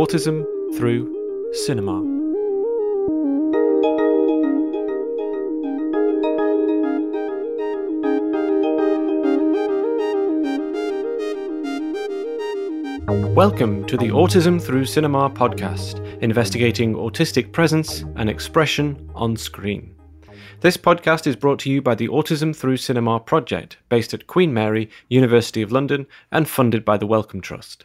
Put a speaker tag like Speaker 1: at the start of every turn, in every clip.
Speaker 1: Autism Through Cinema. Welcome to the Autism Through Cinema podcast, investigating autistic presence and expression on screen. This podcast is brought to you by the Autism Through Cinema project, based at Queen Mary, University of London, and funded by the Wellcome Trust.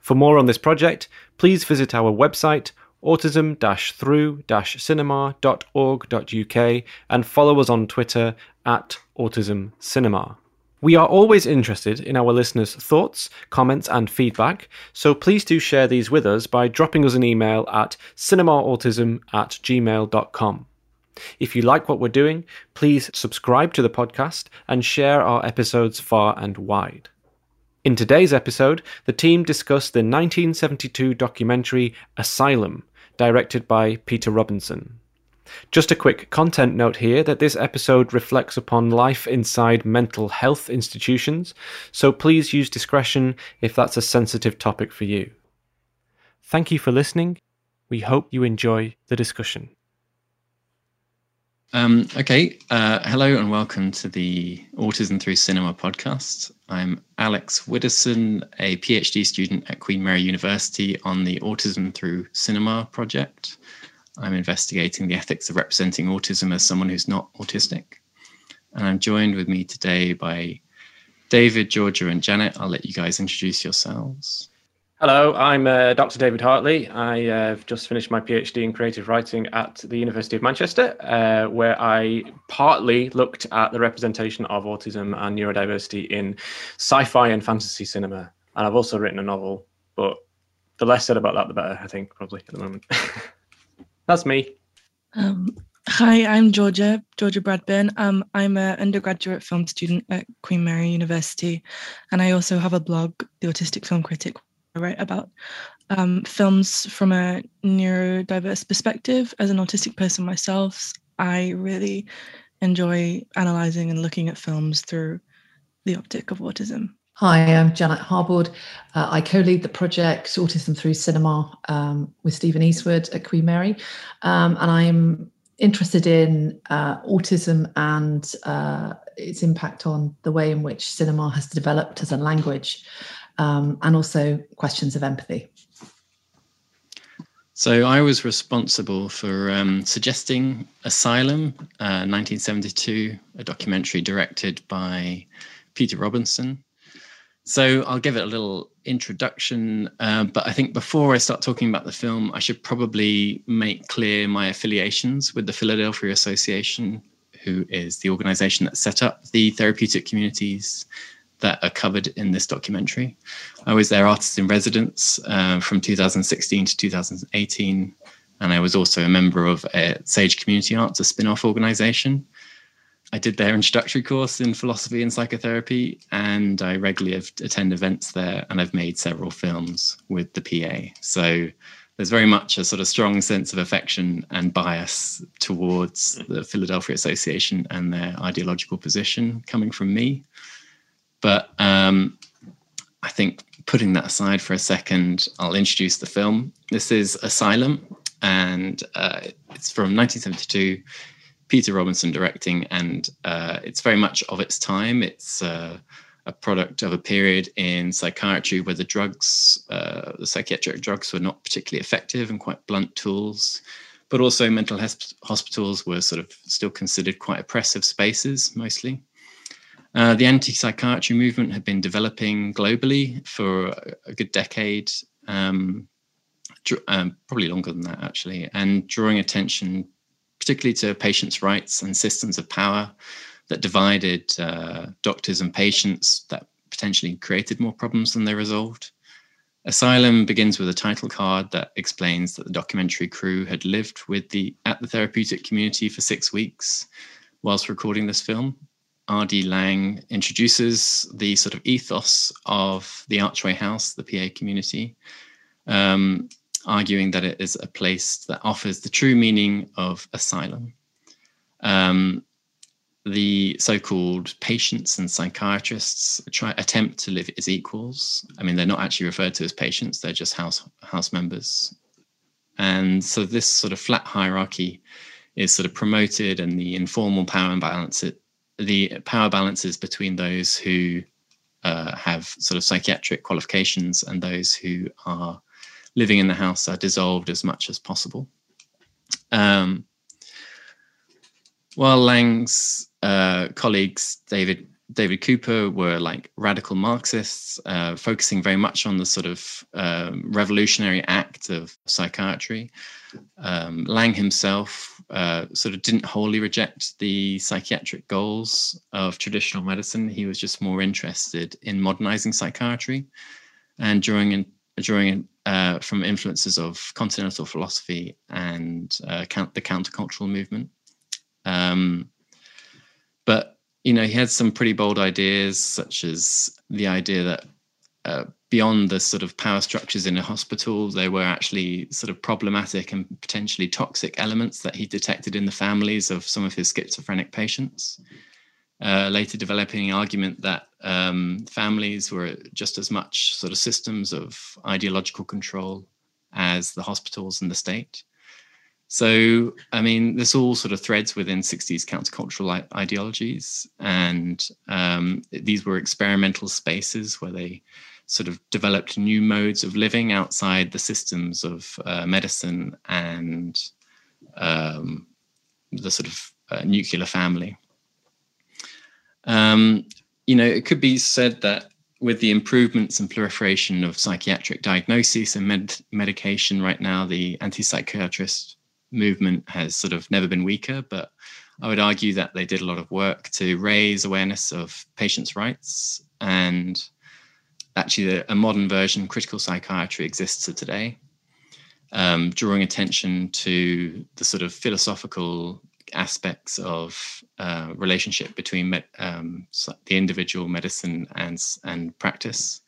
Speaker 1: For more on this project, please visit our website autism through cinema.org.uk and follow us on Twitter at autism cinema. We are always interested in our listeners' thoughts, comments, and feedback, so please do share these with us by dropping us an email at cinemaautism at gmail.com. If you like what we're doing, please subscribe to the podcast and share our episodes far and wide. In today's episode, the team discussed the 1972 documentary Asylum, directed by Peter Robinson. Just a quick content note here that this episode reflects upon life inside mental health institutions, so please use discretion if that's a sensitive topic for you. Thank you for listening. We hope you enjoy the discussion.
Speaker 2: Um, okay, uh, hello and welcome to the Autism Through Cinema podcast. I'm Alex Widdowson, a PhD student at Queen Mary University on the Autism Through Cinema project. I'm investigating the ethics of representing autism as someone who's not autistic. And I'm joined with me today by David, Georgia, and Janet. I'll let you guys introduce yourselves.
Speaker 1: Hello, I'm uh, Dr. David Hartley. I have just finished my PhD in creative writing at the University of Manchester, uh, where I partly looked at the representation of autism and neurodiversity in sci fi and fantasy cinema. And I've also written a novel, but the less said about that, the better, I think, probably at the moment. That's me.
Speaker 3: Um, hi, I'm Georgia, Georgia Bradburn. Um, I'm an undergraduate film student at Queen Mary University, and I also have a blog, The Autistic Film Critic, write about um, films from a neurodiverse perspective. As an autistic person myself, I really enjoy analysing and looking at films through the optic of autism.
Speaker 4: Hi, I'm Janet Harbord. Uh, I co lead the project Autism Through Cinema um, with Stephen Eastwood at Queen Mary. Um, and I'm interested in uh, autism and uh, its impact on the way in which cinema has developed as a language, um, and also questions of empathy.
Speaker 2: So I was responsible for um, suggesting Asylum, uh, 1972, a documentary directed by Peter Robinson. So I'll give it a little introduction, uh, but I think before I start talking about the film, I should probably make clear my affiliations with the Philadelphia Association, who is the organization that set up the therapeutic communities that are covered in this documentary. I was their artist in residence uh, from 2016 to 2018, and I was also a member of uh, Sage Community Arts, a spin off organization I did their introductory course in philosophy and psychotherapy, and I regularly attend events there, and I've made several films with the PA. So there's very much a sort of strong sense of affection and bias towards the Philadelphia Association and their ideological position coming from me. But um, I think putting that aside for a second, I'll introduce the film. This is Asylum, and uh, it's from 1972 Peter Robinson directing, and uh, it's very much of its time. It's uh, a product of a period in psychiatry where the drugs, uh, the psychiatric drugs, were not particularly effective and quite blunt tools. But also, mental hospitals were sort of still considered quite oppressive spaces, mostly. Uh, the anti psychiatry movement had been developing globally for a good decade, um, um, probably longer than that, actually, and drawing attention particularly to patients' rights and systems of power that divided uh, doctors and patients that potentially created more problems than they resolved. Asylum begins with a title card that explains that the documentary crew had lived with the at the therapeutic community for six weeks whilst recording this film. R.D. Laing introduces the sort of ethos of the Archway House, the PA community, um, arguing that it is a place that offers the true meaning of asylum. Um, the so-called patients and psychiatrists try attempt to live as equals. I mean, they're not actually referred to as patients; they're just house house members. And so this sort of flat hierarchy is sort of promoted, and the informal power imbalance, the power balances between those who uh, have sort of psychiatric qualifications and those who are living in the house are dissolved as much as possible. Um, while Laing's uh, colleagues, David David Cooper, were like radical Marxists, uh, focusing very much on the sort of um, revolutionary act of psychiatry. Um, Laing himself uh, sort of didn't wholly reject the psychiatric goals of traditional medicine. He was just more interested in modernizing psychiatry and drawing in, drawing uh, from influences of continental philosophy and uh, count, the countercultural movement. Um, but you know, he had some pretty bold ideas, such as the idea that uh, beyond the sort of power structures in a hospital, there were actually sort of problematic and potentially toxic elements that he detected in the families of some of his schizophrenic patients. Uh, later developing an argument that um, families were just as much sort of systems of ideological control as the hospitals and the state. So, I mean, this all sort of threads within 60s countercultural ideologies. And um, these were experimental spaces where they sort of developed new modes of living outside the systems of uh, medicine and um, the sort of uh, nuclear family. Um, you know, it could be said that with the improvements and proliferation of psychiatric diagnoses and med- medication right now, the anti-psychiatrist movement has sort of never been weaker, but I would argue that they did a lot of work to raise awareness of patients' rights. And actually, a modern version, critical psychiatry, exists today, um, drawing attention to the sort of philosophical aspects of uh, relationship between um, the individual medicine and, and practice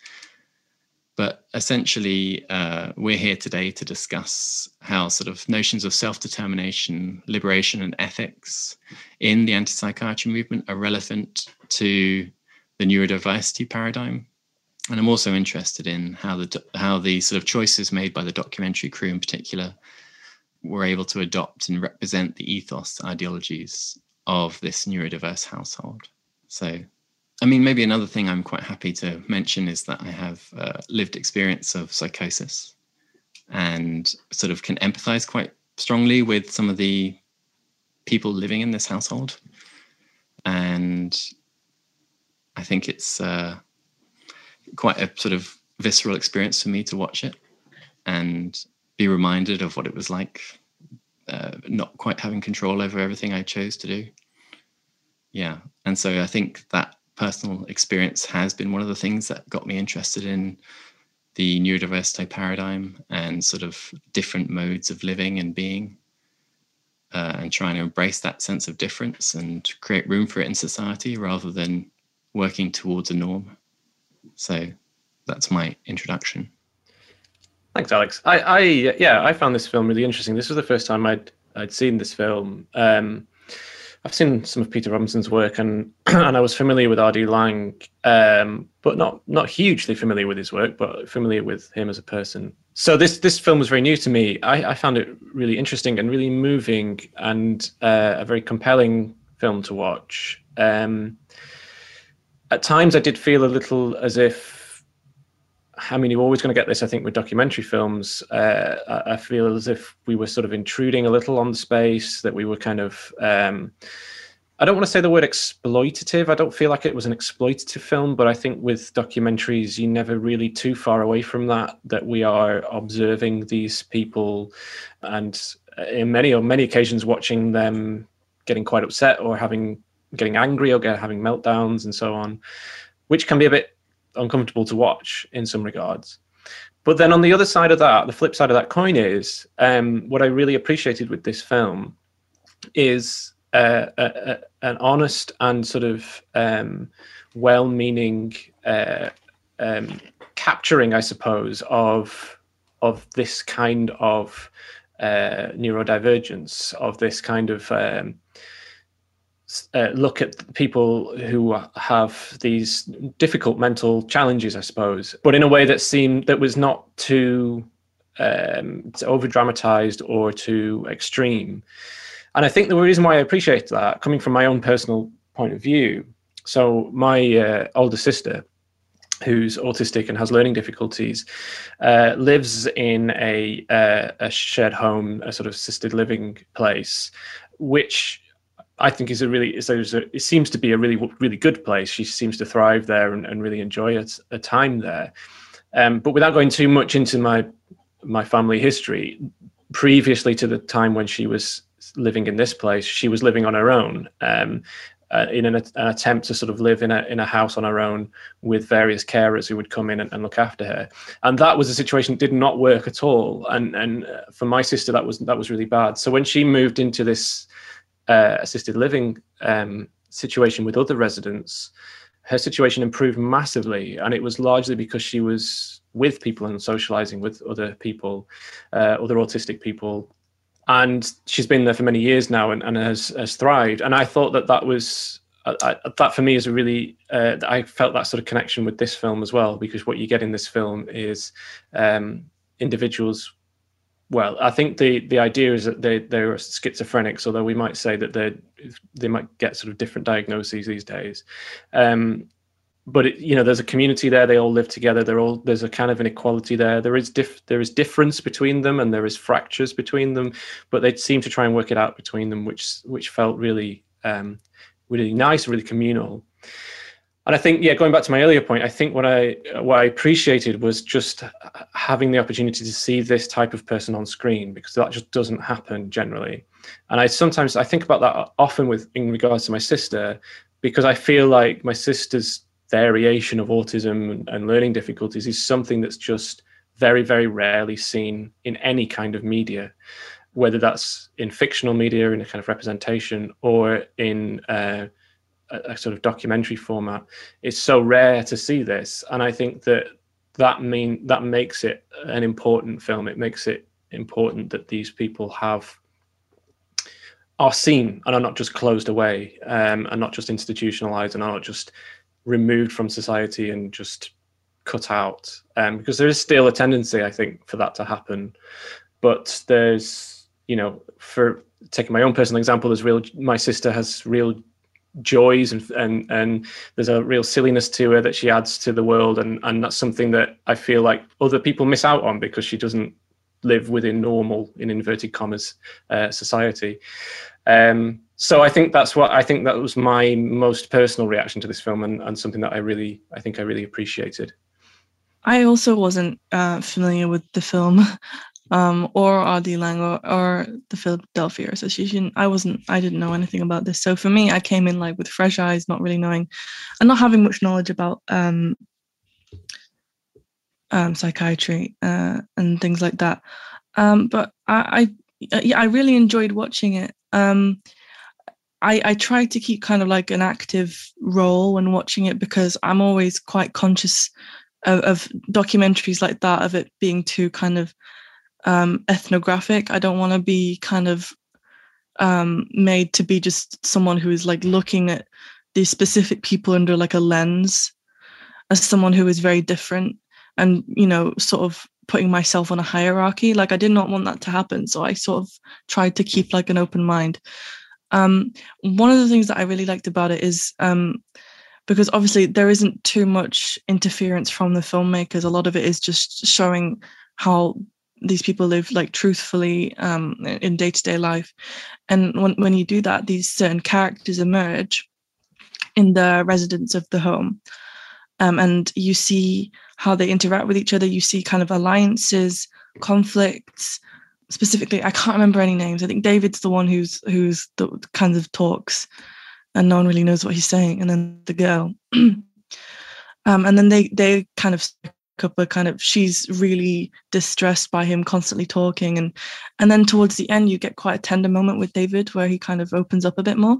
Speaker 2: but essentially, uh, we're here today to discuss how sort of notions of self determination, liberation, and ethics in the anti psychiatry movement are relevant to the neurodiversity paradigm. And I'm also interested in how the how the sort of choices made by the documentary crew in particular were able to adopt and represent the ethos ideologies of this neurodiverse household. So I mean, maybe another thing I'm quite happy to mention is that I have uh, lived experience of psychosis and sort of can empathize quite strongly with some of the people living in this household. And I think it's uh, quite a sort of visceral experience for me to watch it and be reminded of what it was like uh, not quite having control over everything I chose to do. Yeah. And so I think that personal experience has been one of the things that got me interested in the neurodiversity paradigm and sort of different modes of living and being uh, and trying to embrace that sense of difference and create room for it in society rather than working towards a norm. So that's my introduction.
Speaker 1: Thanks alex. I i yeah i found this film really interesting. This was the first time i'd i'd seen this film. Um, I've seen some of Peter Robinson's work, and and I was familiar with R.D. Laing, um, but not not hugely familiar with his work, but familiar with him as a person. So this this film was very new to me. I, I found it really interesting and really moving, and uh, a very compelling film to watch. Um, at times, I did feel a little as if I mean, you're always going to get this, I think, with documentary films. Uh, I feel as if we were sort of intruding a little on the space, that we were kind of, um, I don't want to say the word exploitative. I don't feel like it was an exploitative film, but I think with documentaries, you're never really too far away from that, that we are observing these people and in many or many occasions watching them getting quite upset or having getting angry or get, having meltdowns and so on, which can be a bit uncomfortable to watch in some regards. But then on the other side of that, the flip side of that coin is um, what I really appreciated with this film is uh, a, a, an honest and sort of um, well-meaning uh, um, capturing, I suppose, of of this kind of uh, neurodivergence, of this kind of um, uh, look at people who have these difficult mental challenges, I suppose, but in a way that seemed that was not too, um, over dramatized or too extreme. And I think the reason why I appreciate that, coming from my own personal point of view, so my uh, older sister, who's autistic and has learning difficulties, uh, lives in a uh, a shared home, a sort of assisted living place, which I think is a really it seems to be a really really good place. She seems to thrive there and, and really enjoy a, a time there. Um, but without going too much into my my family history, previously to the time when she was living in this place, she was living on her own. Um, uh, in an, an, attempt to sort of live in a in a house on her own with various carers who would come in and, and, look after her, and that was a situation that did not work at all. And and uh, for my sister, that was that was really bad. So when she moved into this uh, assisted living um, situation with other residents, her situation improved massively, and it was largely because she was with people and socializing with other people, uh, other autistic people, and she's been there for many years now and, and has, has thrived. And I thought that that was I, that for me is a really uh, I felt that sort of connection with this film as well because what you get in this film is um, individuals well, I think the the idea is that they they're schizophrenics, although we might say that they they might get sort of different diagnoses these days. Um, but it, you know, there's a community there. They all live together. They're all there's a kind of inequality there. There is diff, there is difference between them, and there is fractures between them. But they seem to try and work it out between them, which which felt really um, really nice, really communal and I think, yeah, going back to my earlier point, I think what I what I appreciated was just having the opportunity to see this type of person on screen because that just doesn't happen generally. And I sometimes I think about that often with in regards to my sister because I feel like my sister's variation of autism and, learning difficulties is something that's just very very rarely seen in any kind of media whether that's in fictional media in a kind of representation or in uh, a, a sort of documentary format. It's so rare to see this, and I think that that mean that makes it an important film. It makes it important that these people have are seen and are not just closed away, um, and not just institutionalized, and are not just removed from society and just cut out. Um, because there is still a tendency, I think, for that to happen. But there's, you know, for taking my own personal example, there's real. My sister has real joys and and and there's a real silliness to her that she adds to the world. And and that's something that I feel like other people miss out on because she doesn't live within normal in inverted commas uh, society. Um, so I think that's what I think that was my most personal reaction to this film and, and something that I really I think I really appreciated.
Speaker 3: I also wasn't uh, familiar with the film um, or RD Laing or, or the Philadelphia Association. I wasn't, I didn't know anything about this. So for me, I came in like with fresh eyes, not really knowing and not having much knowledge about um, um, psychiatry uh, and things like that. Um, but I, I, yeah, I really enjoyed watching it. Um, I, I try to keep kind of like an active role when watching it because I'm always quite conscious of, of documentaries like that, of it being too kind of um, ethnographic. I don't want to be kind of um, made to be just someone who is like looking at these specific people under like a lens as someone who is very different and, you know, sort of putting myself on a hierarchy. Like I did not want that to happen. So I sort of tried to keep like an open mind. Um, one of the things that I really liked about it is um, because obviously there isn't too much interference from the filmmakers. A lot of it is just showing how these people live like truthfully um, in day-to-day life. And when, when you do that these certain characters emerge in the residents of the home. Um, and you see how they interact with each other. You see kind of alliances conflicts. Specifically i can't remember any names. I think david's the one who's who's the kind of talks and no one really knows what he's saying. And then the girl. Um, and then they they kind of Cooper kind of she's really distressed by him constantly talking and and then towards the end you get quite a tender moment with David where he kind of opens up a bit more.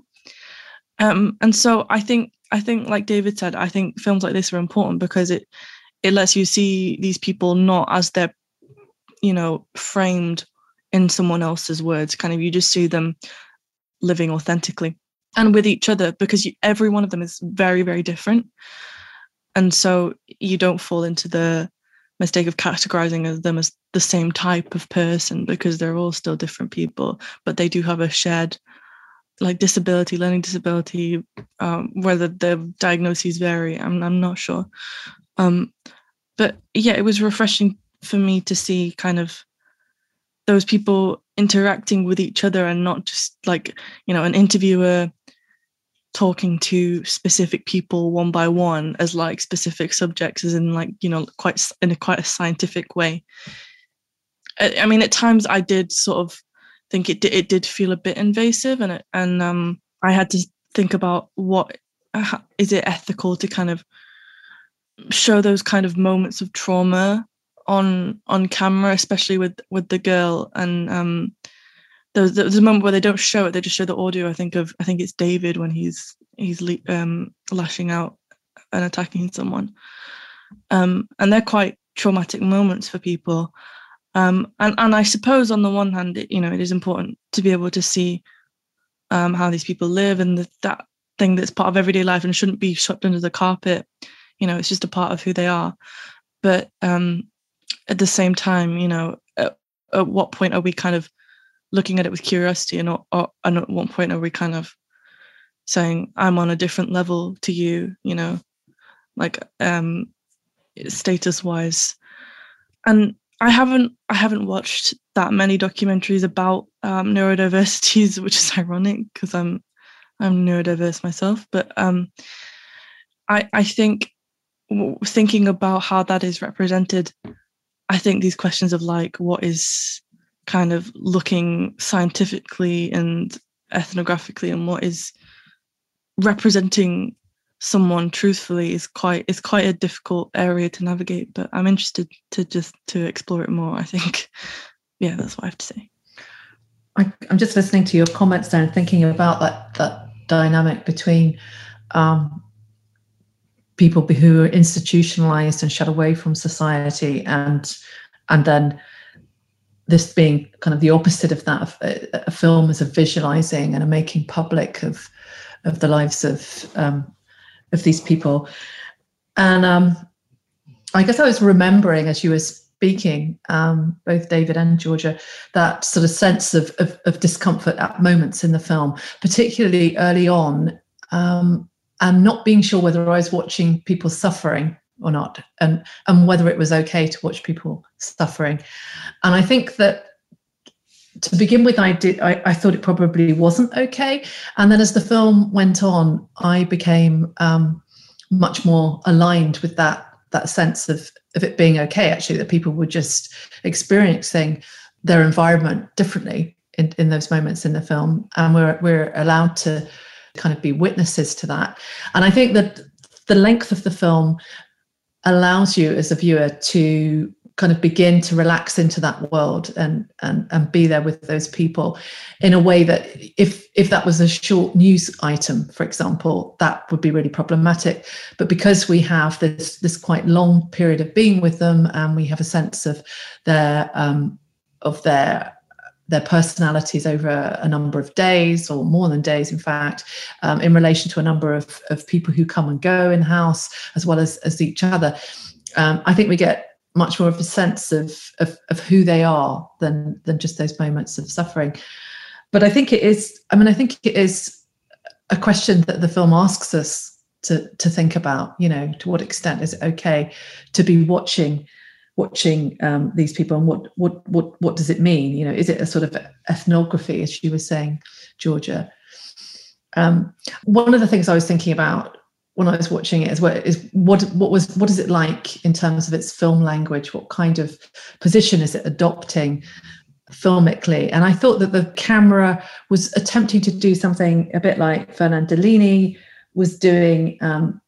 Speaker 3: Um, and so I think I think like David said, I think films like this are important because it it lets you see these people not as they're you know framed in someone else's words kind of you just see them living authentically and with each other because you, every one of them is very very different and so you don't fall into the mistake of categorizing them as the same type of person because they're all still different people but they do have a shared like disability learning disability um, whether the diagnoses vary i'm, I'm not sure. Um, but yeah it was refreshing for me to see kind of those people interacting with each other and not just like you know an interviewer talking to specific people one by one as like specific subjects as in like you know quite in a quite a scientific way. I, I mean at times i did sort of think it did, it did feel a bit invasive and it, and um i had to think about what uh, it ethical to kind of show those kind of moments of trauma on on camera especially with with the girl and um there's, there's a moment where they don't show it; they just show the audio. I think of I think it's David when he's he's um, lashing out and attacking someone, um, and they're quite traumatic moments for people. Um, and and I suppose on the one hand, it, you know, it is important to be able to see um, how these people live and the, that thing that's part of everyday life and shouldn't be swept under the carpet. You know, it's just a part of who they are. But um, at the same time, you know, at, at what point are we kind of looking at it with curiosity and, or, and at one point are we kind of saying i'm on a different level to you you know? Like um status wise and i haven't i haven't watched that many documentaries about um, neurodiversities which is ironic because i'm i'm neurodiverse myself but um i i think thinking about how that is represented i think these questions of like what is kind of looking scientifically and ethnographically and what is representing someone truthfully is quite is quite a difficult area to navigate but i'm interested to just to explore it more i think. Yeah that's what i have to say.
Speaker 4: I, am just listening to your comments there and thinking about that that dynamic between um, people who are institutionalized and shut away from society and and then this being kind of the opposite of that, a, a film as a visualizing and a making public of of the lives of um, of these people. And um, I guess I was remembering as you were speaking, um, both David and Georgia, that sort of sense of, of, of discomfort at moments in the film, particularly early on, um, and not being sure whether I was watching people suffering or not and and whether it was okay to watch people suffering. And i think that to begin with i did I, I thought it probably wasn't okay. And then as the film went on i became um, much more aligned with that that sense of of it being okay actually that people were just experiencing their environment differently in, in those moments in the film. And we're we're allowed to kind of be witnesses to that. And i think that the length of the film allows you as a viewer to kind of begin to relax into that world and and and be there with those people in a way that if if that was a short news item for example that would be really problematic. But because we have this this quite long period of being with them and we have a sense of their um of their their personalities over a number of days or more than days, in fact, um, in relation to a number of, of people who come and go in house as well as, as each other. Um, I think we get much more of a sense of, of, of who they are than, than just those moments of suffering. But I think it is, I mean, I think it is a question that the film asks us to, to think about, you know, to what extent is it okay to be watching watching um, these people and what what what what does it mean? You know, is it a sort of ethnography, as you were saying, Georgia? Um, one of the things I was thinking about when I was watching it is what is what what was what is it like in terms of its film language? What kind of position is it adopting filmically? And I thought that the camera was attempting to do something a bit like Fernand Deligny was doing um,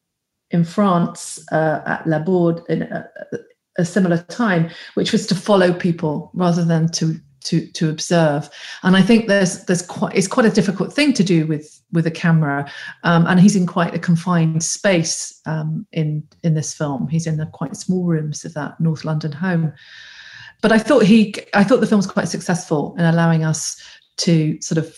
Speaker 4: in France uh, at La Borde in, uh, a similar time, which was to follow people rather than to to to observe. And I think there's there's quite it's quite a difficult thing to do with with a camera. Um, and he's in quite a confined space um, in in this film. He's in the quite small rooms of that North London home. But I thought he I thought the film was quite successful in allowing us to sort of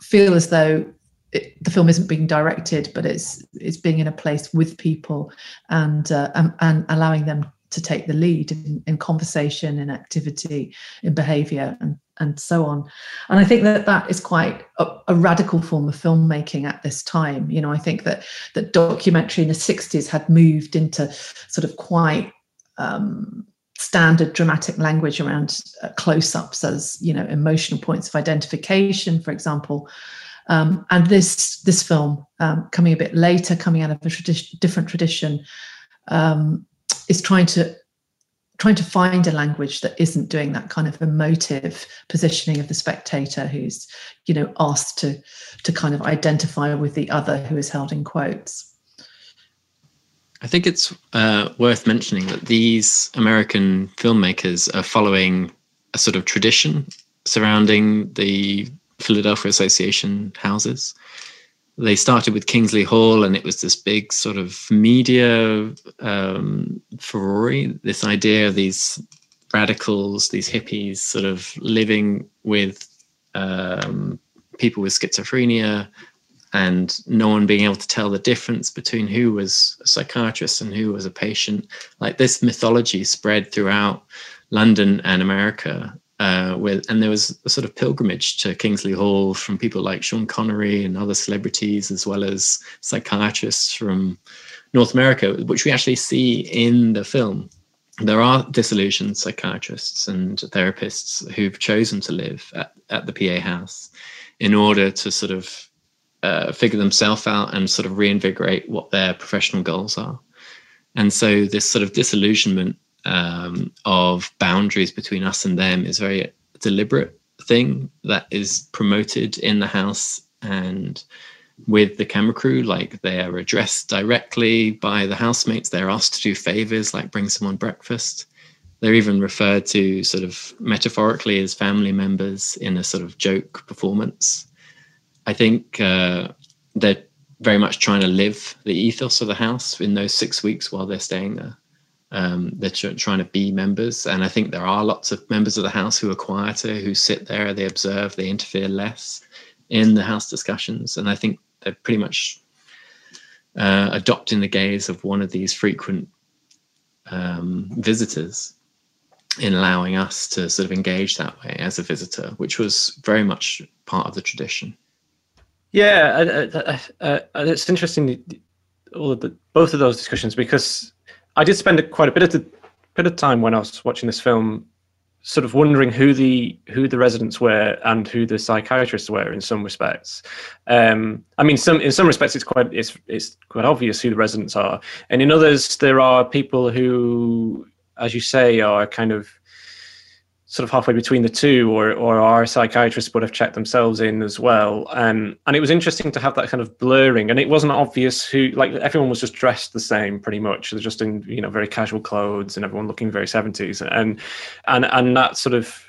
Speaker 4: feel as though it, the film isn't being directed, but it's it's being in a place with people and uh, and, and allowing them to take the lead in, in conversation, in activity, in behaviour, and and so on. And I think that that is quite a, a, radical form of filmmaking at this time. You know, I think that that documentary in the '60s had moved into sort of quite um, standard dramatic language around uh, close-ups as you know emotional points of identification, for example. Um, and this this film, um, coming a bit later, coming out of a tradi- different tradition, um, is trying to trying to find a language that isn't doing that kind of emotive positioning of the spectator who's you know asked to to kind of identify with the other who is held in quotes
Speaker 2: i think it's uh, worth mentioning that these american filmmakers are following a sort of tradition surrounding the Philadelphia Association houses. They started with Kingsley Hall, and it was this big sort of media um, furore. This idea of these radicals, these hippies, sort of living with um, people with schizophrenia, and no one being able to tell the difference between who was a psychiatrist and who was a patient. Like this mythology spread throughout London and America uh, with, and there was a sort of pilgrimage to Kingsley Hall from people like Sean Connery and other celebrities, as well as psychiatrists from North America, which we actually see in the film. There are disillusioned psychiatrists and therapists who've chosen to live at, at the PA house in order to sort of uh, figure themselves out and sort of reinvigorate what their professional goals are. And so this sort of disillusionment um, of boundaries between us and them is very deliberate thing that is promoted in the house and with the camera crew like they are addressed directly by the housemates. They're asked to do favors like bring someone breakfast. They're even referred to sort of metaphorically as family members in a sort of joke performance. I think uh, they're very much trying to live the ethos of the house in those six weeks while they're staying there um, they're trying to be members. And I think there are lots of members of the House who are quieter, who sit there, they observe, they interfere less in the House discussions. And I think they're pretty much uh, adopting the gaze of one of these frequent um, visitors in allowing us to sort of engage that way as a visitor, which was very much part of the tradition.
Speaker 1: Yeah, uh, uh, it's interesting all of the both of those discussions because I did spend quite a bit of the, bit of time when I was watching this film, sort of wondering who the who the residents were and who the psychiatrists were in some respects. Um, I mean, some in some respects it's quite it's it's quite obvious who the residents are, and in others there are people who, as you say, are kind of sort of halfway between the two, or or our psychiatrists would have checked themselves in as well. Um, and it was interesting to have that kind of blurring, and it wasn't obvious who like everyone was just dressed the same pretty much. They're just in you know very casual clothes, and everyone looking very seventies, and and and that sort of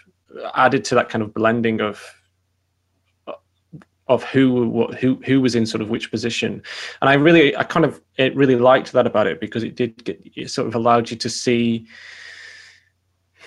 Speaker 1: added to that kind of blending of of who what who who was in sort of which position and i really i kind of it really liked that about it because it did get it sort of allowed you to see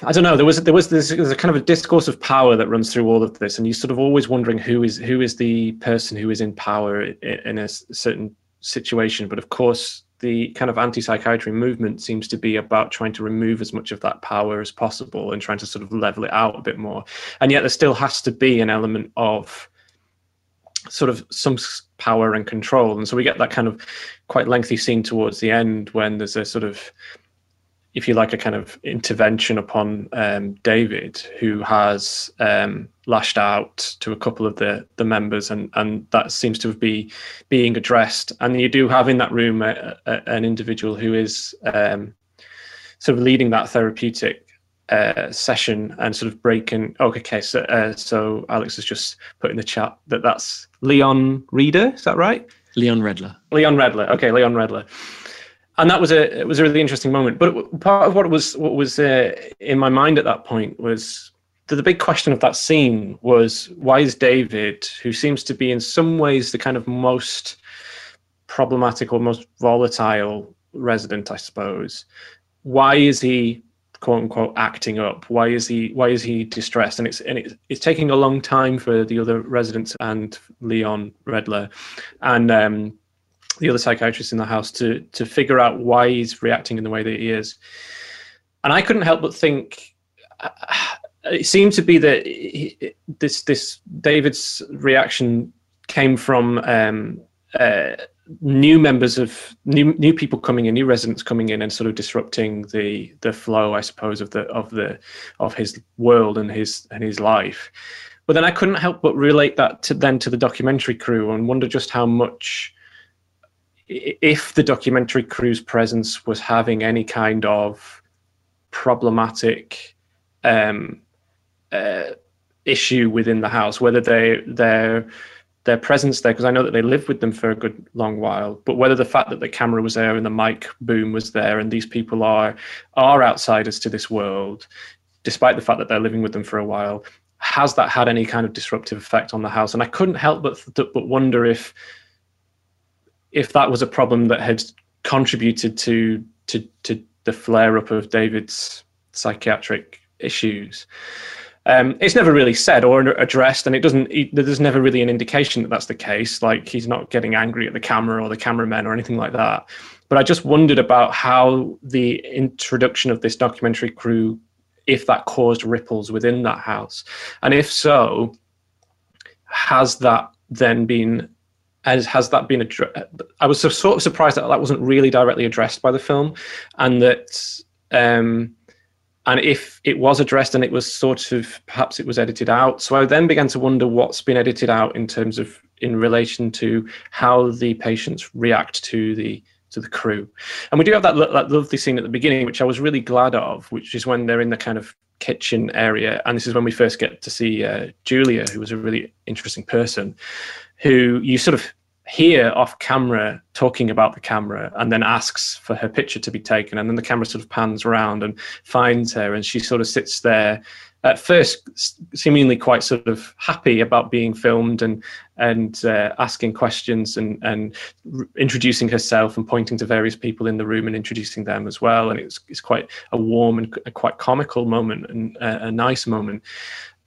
Speaker 1: I don't know. There was there was this there's a kind of a discourse of power that runs through all of this, and you're sort of always wondering who is who is the person who is in power in a certain situation. But of course, the kind of anti-psychiatry movement seems to be about trying to remove as much of that power as possible and trying to sort of level it out a bit more. And yet, there still has to be an element of sort of some power and control. And so we get that kind of quite lengthy scene towards the end when there's a sort of if you like, a kind of intervention upon um, David, who has um, lashed out to a couple of the the members, and and that seems to be being addressed. And you do have in that room a, a, an individual who is um, sort of leading that therapeutic uh, session and sort of breaking. Okay, so uh, so Alex has just put in the chat that that's Leon Reader. Is that right?
Speaker 2: Leon Redler.
Speaker 1: Leon Redler. Okay, Leon Redler and that was a it was a really interesting moment. But part of what was what was uh, in my mind at that point was the, the big question of that scene was why is David, who seems to be in some ways the kind of most problematic or most volatile resident, I suppose, why is he quote unquote acting up? Why is he why is he distressed? And it's and it's, it's taking a long time for the other residents and Leon Redler and um, the other psychiatrists in the house to to figure out why he's reacting in the way that he is. And I couldn't help but think. It seemed to be that he, this this David's reaction came from um, uh, new members of new new people coming in, new residents coming in, and sort of disrupting the the flow, I suppose, of the of the of his world and his and his life. But then I couldn't help but relate that to then to the documentary crew and wonder just how much if the documentary crew's presence was having any kind of problematic um, uh, issue within the house, whether they they're their presence there because I know that they lived with them for a good long while. But whether the fact that the camera was there and the mic boom was there and these people are are outsiders to this world, despite the fact that they're living with them for a while, has that had any kind of disruptive effect on the house? And I couldn't help but but wonder if if that was a problem that had contributed to to to the flare up of David's psychiatric issues. Um, it's never really said or addressed, and it doesn't. It, there's never really an indication that that's the case. Like he's not getting angry at the camera or the cameramen or anything like that. But I just wondered about how the introduction of this documentary crew, if that caused ripples within that house, and if so, has that then been as has that been addressed? I was sort of surprised that that wasn't really directly addressed by the film, and that um, and if it was addressed and it was sort of perhaps it was edited out so i then began to wonder what's been edited out in terms of in relation to how the patients react to the to the crew and we do have that, that lovely scene at the beginning which i was really glad of which is when they're in the kind of kitchen area and this is when we first get to see uh, julia who was a really interesting person who you sort of here off camera talking about the camera and then asks for her picture to be taken and then the camera sort of pans around and finds her and she sort of sits there at first seemingly quite sort of happy about being filmed and and uh, asking questions and and r- introducing herself and pointing to various people in the room and introducing them as well and it's it's quite a warm and a quite comical moment and a, a nice moment.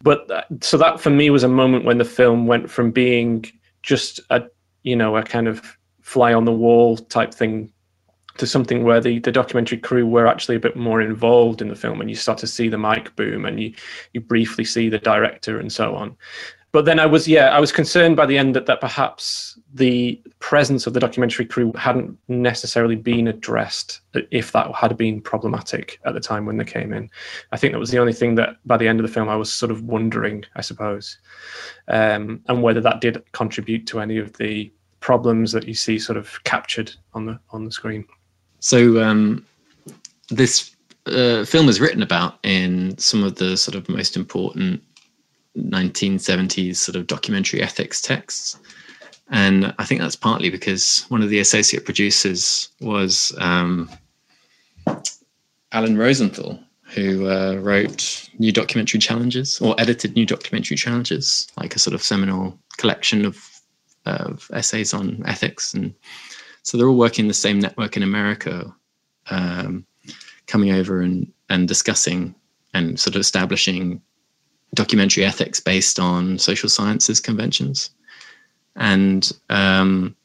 Speaker 1: But uh, so that for me was a moment when the film went from being just a you know a kind of fly on the wall type thing to something where the, the documentary crew were actually a bit more involved in the film and you start to see the mic boom and you you briefly see the director and so on but then i was yeah i was concerned by the end that, that perhaps the presence of the documentary crew hadn't necessarily been addressed if that had been problematic at the time when they came in i think that was the only thing that by the end of the film i was sort of wondering i suppose um, and whether that did contribute to any of the problems that you see sort of captured on the on the screen.
Speaker 2: So um, this uh, film is written about in some of the sort of most important 1970s sort of documentary ethics texts. And I think that's partly because one of the associate producers was um, Alan Rosenthal, who uh, wrote New Documentary Challenges or edited New Documentary Challenges, like a sort of seminal collection of, of essays on ethics. And so they're all working the same network in America, um, coming over and, and discussing and sort of establishing documentary ethics based on social sciences conventions. And um,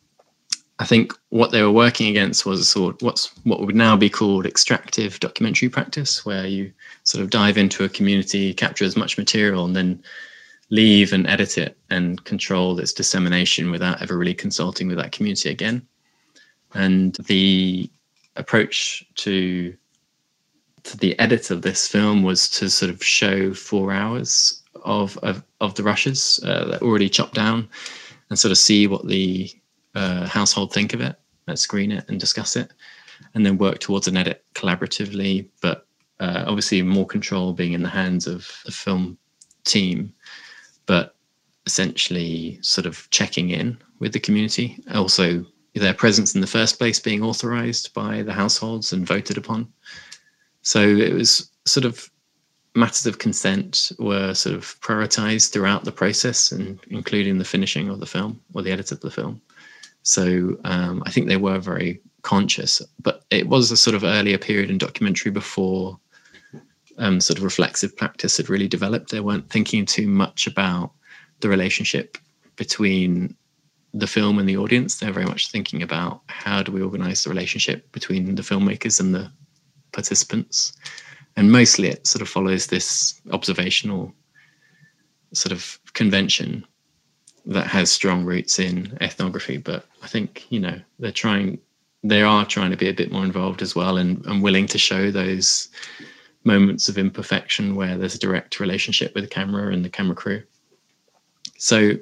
Speaker 2: I think what they were working against was sort of what's what would now be called extractive documentary practice, where you sort of dive into a community, capture as much material, and then leave and edit it and control its dissemination without ever really consulting with that community again. And the approach to to the edit of this film was to sort of show four hours of of, of the rushes uh, that already chopped down, and sort of see what the uh, household think of it, let's screen it and discuss it, and then work towards an edit collaboratively. But uh, obviously, more control being in the hands of the film team, but essentially sort of checking in with the community. Also, their presence in the first place being authorized by the households and voted upon. So it was sort of matters of consent were sort of prioritized throughout the process and including the finishing of the film or the edit of the film. So um, I think they were very conscious, but it was a sort of earlier period in documentary before um, sort of reflexive practice had really developed. They weren't thinking too much about the relationship between the film and the audience. They're very much thinking about how do we organize the relationship between the filmmakers and the participants. And mostly it sort of follows this observational sort of convention that has strong roots in ethnography. But I think, you know, they're trying, they are trying to be a bit more involved as well and, and willing to show those moments of imperfection where there's a direct relationship with the camera and the camera crew. So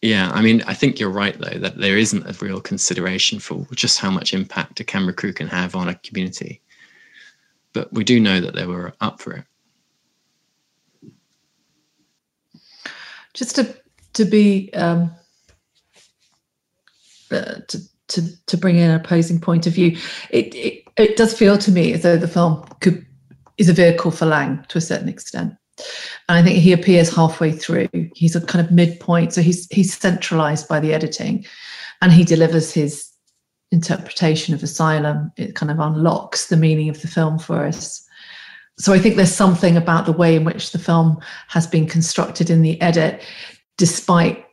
Speaker 2: yeah, I mean, I think you're right though that there isn't a real consideration for just how much impact a camera crew can have on a community. But we do know that they were up for it.
Speaker 4: Just to to be um, uh, to to to bring in an opposing point of view, it, it it does feel to me as though the film could is a vehicle for Laing to a certain extent. And I think he appears halfway through. He's a kind of midpoint. So he's he's centralized by the editing and he delivers his interpretation of asylum. It kind of unlocks the meaning of the film for us. So I think there's something about the way in which the film has been constructed in the edit, despite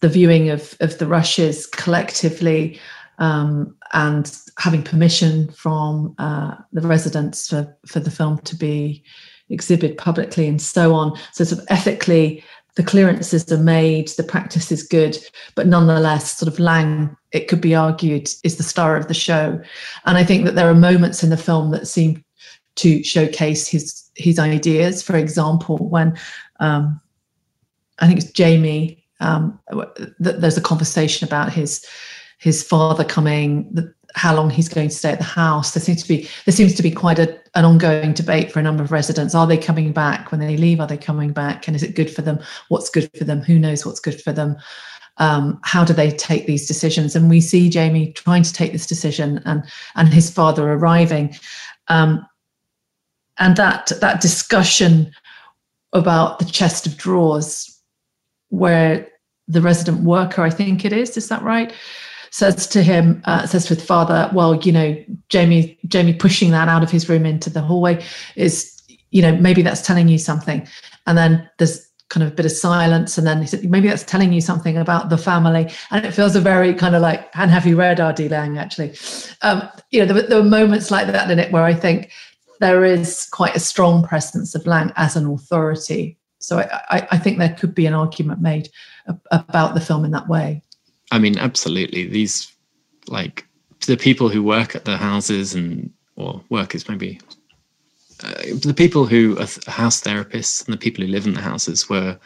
Speaker 4: the viewing of, of the rushes collectively um, and having permission from uh, the residents for, for the film to be exhibited publicly and so on. So, sort of ethically, the clearances are made, the practice is good, but nonetheless, sort of Laing, it could be argued, is the star of the show. And I think that there are moments in the film that seem to showcase his his ideas. For example, when um, I think it's Jamie, um, there's a conversation about his his father coming, the, how long he's going to stay at the house. There seems to be there seems to be quite a, an ongoing debate for a number of residents. Are they coming back when they leave? Are they coming back? And is it good for them? What's good for them? Who knows what's good for them? Um, how do they take these decisions? And we see Jamie trying to take this decision, and and his father arriving, um, and that that discussion about the chest of drawers, where the resident worker, I think it is, is that right? says to him, uh, says to his father, well, you know, Jamie, Jamie pushing that out of his room into the hallway is, you know, maybe that's telling you something. And then there's kind of a bit of silence. And then he said, maybe that's telling you something about the family. And it feels a very kind of like, and have you read R.D. Laing actually? Um, you know, there, there were moments like that in it where I think there is quite a strong presence of Laing as an authority. So I, I, I think there could be an argument made about the film in that way.
Speaker 2: I mean, absolutely. These like the people who work at the houses and or workers maybe uh, the people who are house therapists and the people who live in the houses were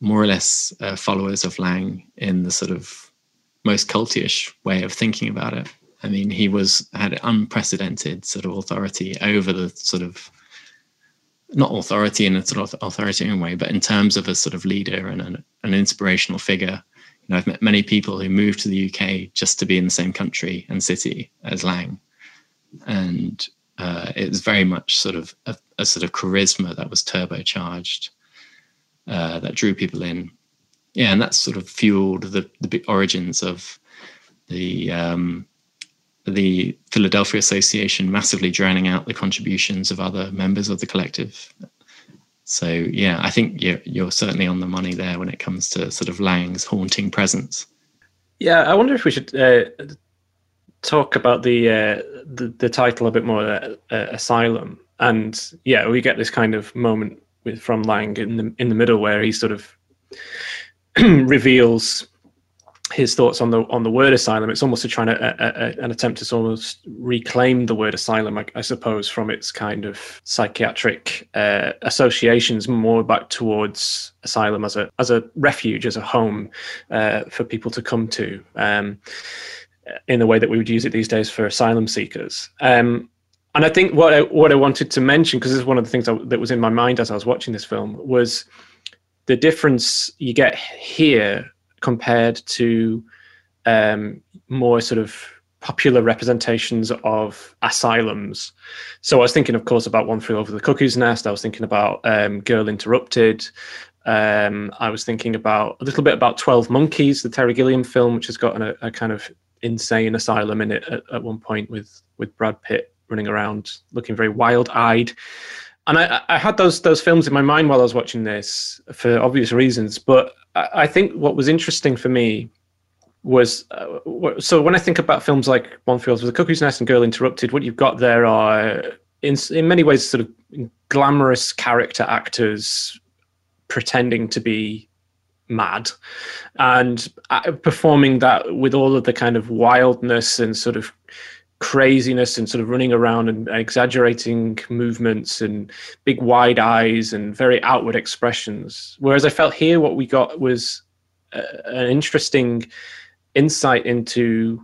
Speaker 2: more or less uh, followers of Laing in the sort of most cultish way of thinking about it. I mean, he was had unprecedented sort of authority over the sort of not authority in a sort of authoritarian way, but in terms of a sort of leader and an, an inspirational figure You know, I've met many people who moved to the UK just to be in the same country and city as Laing, and uh, it was very much sort of a, a, sort of charisma that was turbocharged uh, that drew people in. Yeah, and that sort of fueled the the origins of the um, the Philadelphia Association massively drowning out the contributions of other members of the collective so yeah, I think you're you're certainly on the money there when it comes to sort of Laing's haunting presence.
Speaker 1: Yeah, I wonder if we should uh, talk about the, uh, the, the title a bit more, uh, uh, Asylum, and yeah, we get this kind of moment with from Laing in the in the middle where he sort of reveals his thoughts on the on the word asylum. It's almost a trying to an attempt to almost reclaim the word asylum, I, I suppose, from its kind of psychiatric uh, associations, more back towards asylum as a as a refuge, as a home uh, for people to come to, um, in the way that we would use it these days for asylum seekers. Um, and I think what I, what I wanted to mention, because this is one of the things that was in my mind as I was watching this film, was the difference you get here compared to um, more sort of popular representations of asylums. So I was thinking, of course, about One Flew Over the Cuckoo's Nest. I was thinking about um, Girl Interrupted. Um, I was thinking about a little bit about Twelve Monkeys, the Terry Gilliam film, which has got a, a kind of insane asylum in it at, at, one point with with Brad Pitt running around looking very wild eyed. and I, I had those those films in my mind while I was watching this for obvious reasons. But I, I think what was interesting for me was uh, so when I think about films like Flew Over the Cuckoo's Nest and Girl Interrupted, what you've got there are in in many ways sort of glamorous character actors pretending to be mad. And uh, performing that with all of the kind of wildness and sort of craziness and sort of running around and exaggerating movements and big wide eyes and very outward expressions. Whereas i felt here what we got was uh, an interesting insight into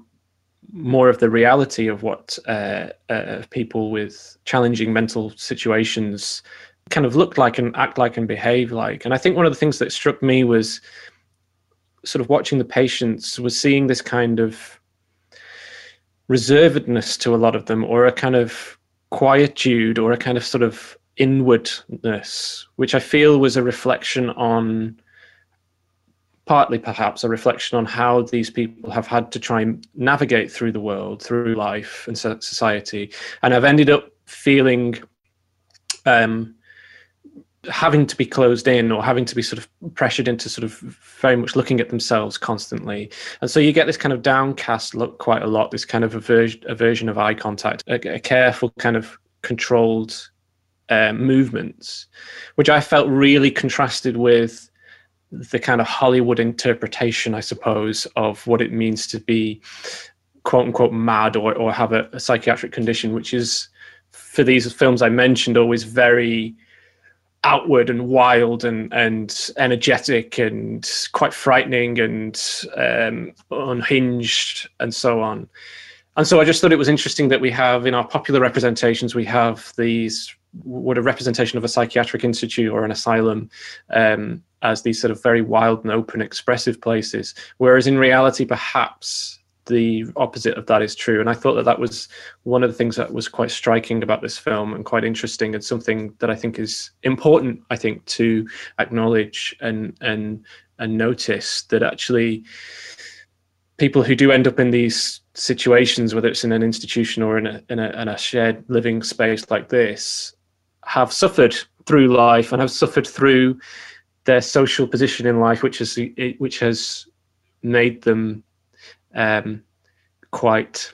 Speaker 1: more of the reality of what uh, uh, people with challenging mental situations kind of look like and act like and behave like. And I think one of the things that struck me was sort of watching the patients was seeing this kind of reservedness to a lot of them or a kind of quietude or a kind of sort of inwardness which i feel was a reflection on partly perhaps a reflection on how these people have had to try and navigate through the world, through life and society, and i've ended up feeling um, having to be closed in or having to be sort of pressured into sort of very much looking at themselves constantly. And so you get this kind of downcast look quite a lot, this kind of aversion, aversion of eye contact, a, a careful kind of controlled uh, movements, which I felt really contrasted with the kind of Hollywood interpretation, I suppose, of what it means to be quote unquote mad or, or have a, a psychiatric condition, which is for these films I mentioned always very outward and wild and and energetic and quite frightening and um, unhinged and so on. And so I just thought it was interesting that we have in our popular representations we have these what a representation of a psychiatric institute or an asylum um, as these sort of very wild and open, expressive places. Whereas in reality, perhaps the opposite of that is true. And I thought that that was one of the things that was quite striking about this film and quite interesting and something that I think is important, I think, to acknowledge and and and notice that actually people who do end up in these situations, whether it's in an institution or in a, in a, in a shared living space like this, have suffered through life and have suffered through their social position in life, which has which has made them um, quite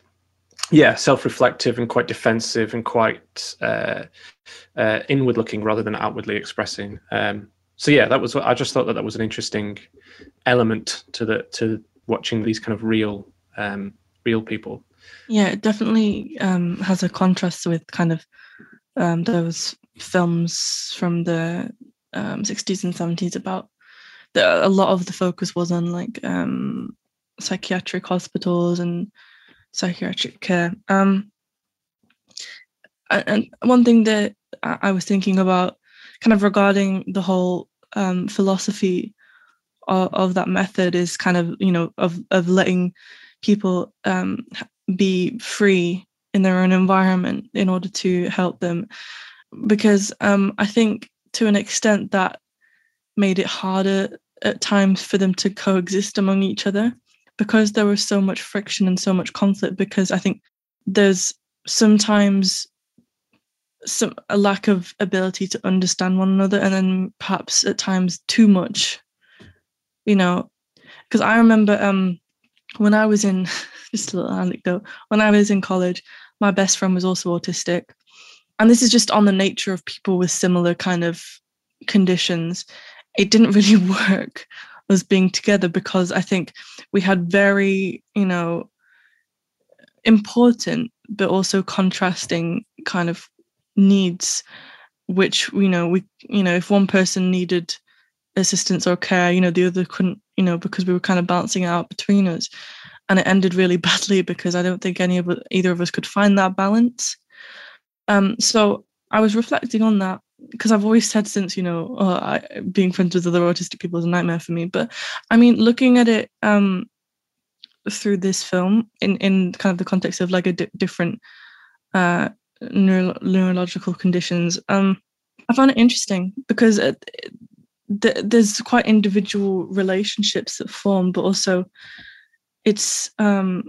Speaker 1: yeah self-reflective and quite defensive and quite uh, uh, inward-looking rather than outwardly expressing. Um, so yeah, that was I just thought that that was an interesting element to the to watching these kind of real um, real people.
Speaker 3: Yeah, it definitely um, has a contrast with kind of um, those films from the um, 60s and 70s about the, a lot of the focus was on like um, psychiatric hospitals and psychiatric care. Um, and one thing that I was thinking about, kind of regarding the whole um, philosophy of, of, that method, is kind of you know of of letting people um, be free in their own environment in order to help them, because um, I think to an extent that made it harder at times for them to coexist among each other because there was so much friction and so much conflict because i think there's sometimes some a lack of ability to understand one another and then perhaps at times too much you know? Because i remember um when i was in just a little anecdote when i was in college my best friend was also autistic. And this is just on the nature of people with similar kind of conditions. It didn't really work us being together because i think we had very you know important but also contrasting kind of needs which you know we you know if one person needed assistance or care you know the other couldn't you know because we were kind of balancing out between us. And it ended really badly because i don't think any of either of us could find that balance. Um, so I was reflecting on that because I've always said since, you know, oh, I, being friends with other autistic people is a nightmare for me. But I mean, looking at it um, through this film in, in kind of the context of like a di- different uh, neuro- neurological conditions, um, I found it interesting because it, th- there's quite individual relationships that form, but also it's um,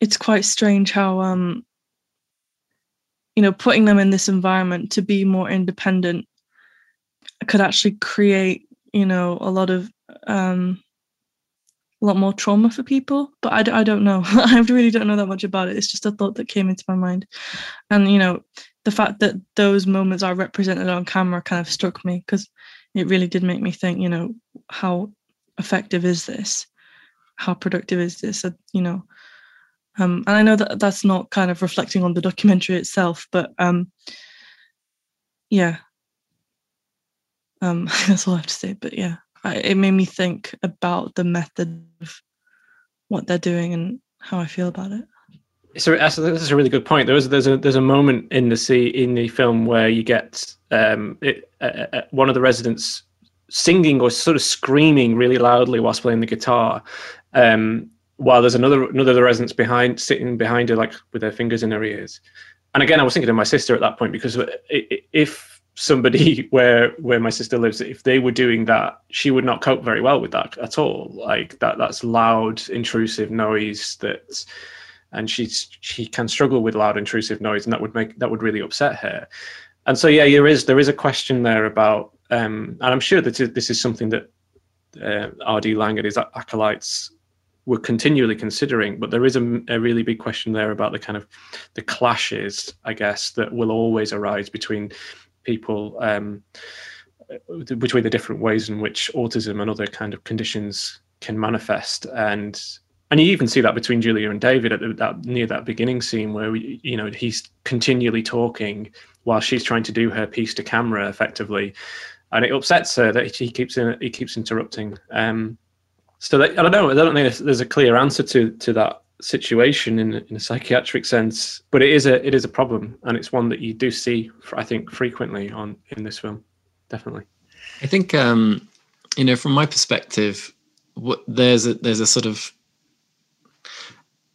Speaker 3: it's quite strange how um, you know putting them in this environment to be more independent could actually create you know a lot of um a lot more trauma for people but I, I don't know. I really don't know that much about it. It's just a thought that came into my mind. And you know the fact that those moments are represented on camera kind of struck me because it really did make me think you know how effective is this? How productive is this? You know um, and i know that that's not kind of reflecting on the documentary itself but um, yeah. Um, that's all i have to say but yeah I, it made me think about the method of what they're doing and how i feel about it.
Speaker 1: So that's, that's a really good point. There was there's a there's a moment in the sea in the film where you get um, it, uh, one of the residents singing or sort of screaming really loudly whilst playing the guitar, um, while there's another another of residents behind sitting behind her like with their fingers in her ears. And again, I was thinking of my sister at that point because if somebody where where my sister lives, if they were doing that, she would not cope very well with that at all. Like that that's loud, intrusive noise that and she's she can struggle with loud intrusive noise and that would make that would really upset her and so yeah there is there is a question there about um, and i'm sure that this is something that uh, rd laing and his acolytes were continually considering but there is a, a, really big question there about the kind of the clashes i guess that will always arise between people um, between the different ways in which autism and other kind of conditions can manifest and and you even see that between Julia and David at the, that near that beginning scene where we, you know he's continually talking while she's trying to do her piece to camera effectively, and it upsets her that he keeps in, he keeps interrupting. Um, so I don't know. I don't think there's a clear answer to to that situation in, in a psychiatric sense, but it is a it is a problem, and it's one that you do see, I think, frequently on in this film. Definitely.
Speaker 2: I think um, you know, from my perspective, what, there's a there's a sort of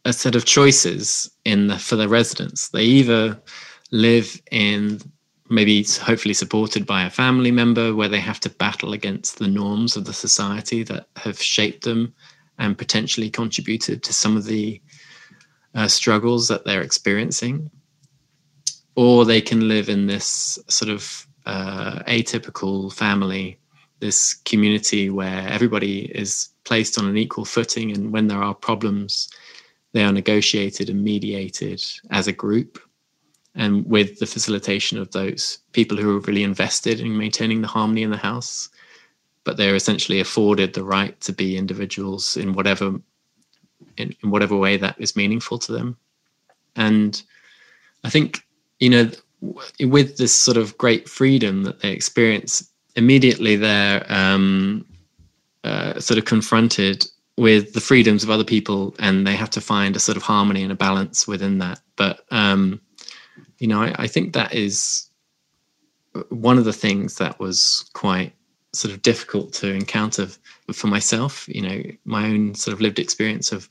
Speaker 2: a set of choices in the, for the residents. They either live in maybe hopefully supported by a family member where they have to battle against the norms of the society that have shaped them and potentially contributed to some of the uh, struggles that they're experiencing. Or they can live in this sort of uh, atypical family this community where everybody is placed on an equal footing and when there are problems they are negotiated and mediated as a group and with the facilitation of those people who are really invested in maintaining the harmony in the house but they're essentially afforded the right to be individuals in whatever in, in whatever way that is meaningful to them. And i think you know with this sort of great freedom that they experience immediately they're um, uh, sort of confronted with the freedoms of other people and they have to find a sort of harmony and a balance within that. But um you know I, I, think that is one of the things that was quite sort of difficult to encounter for myself you know my own sort of lived experience of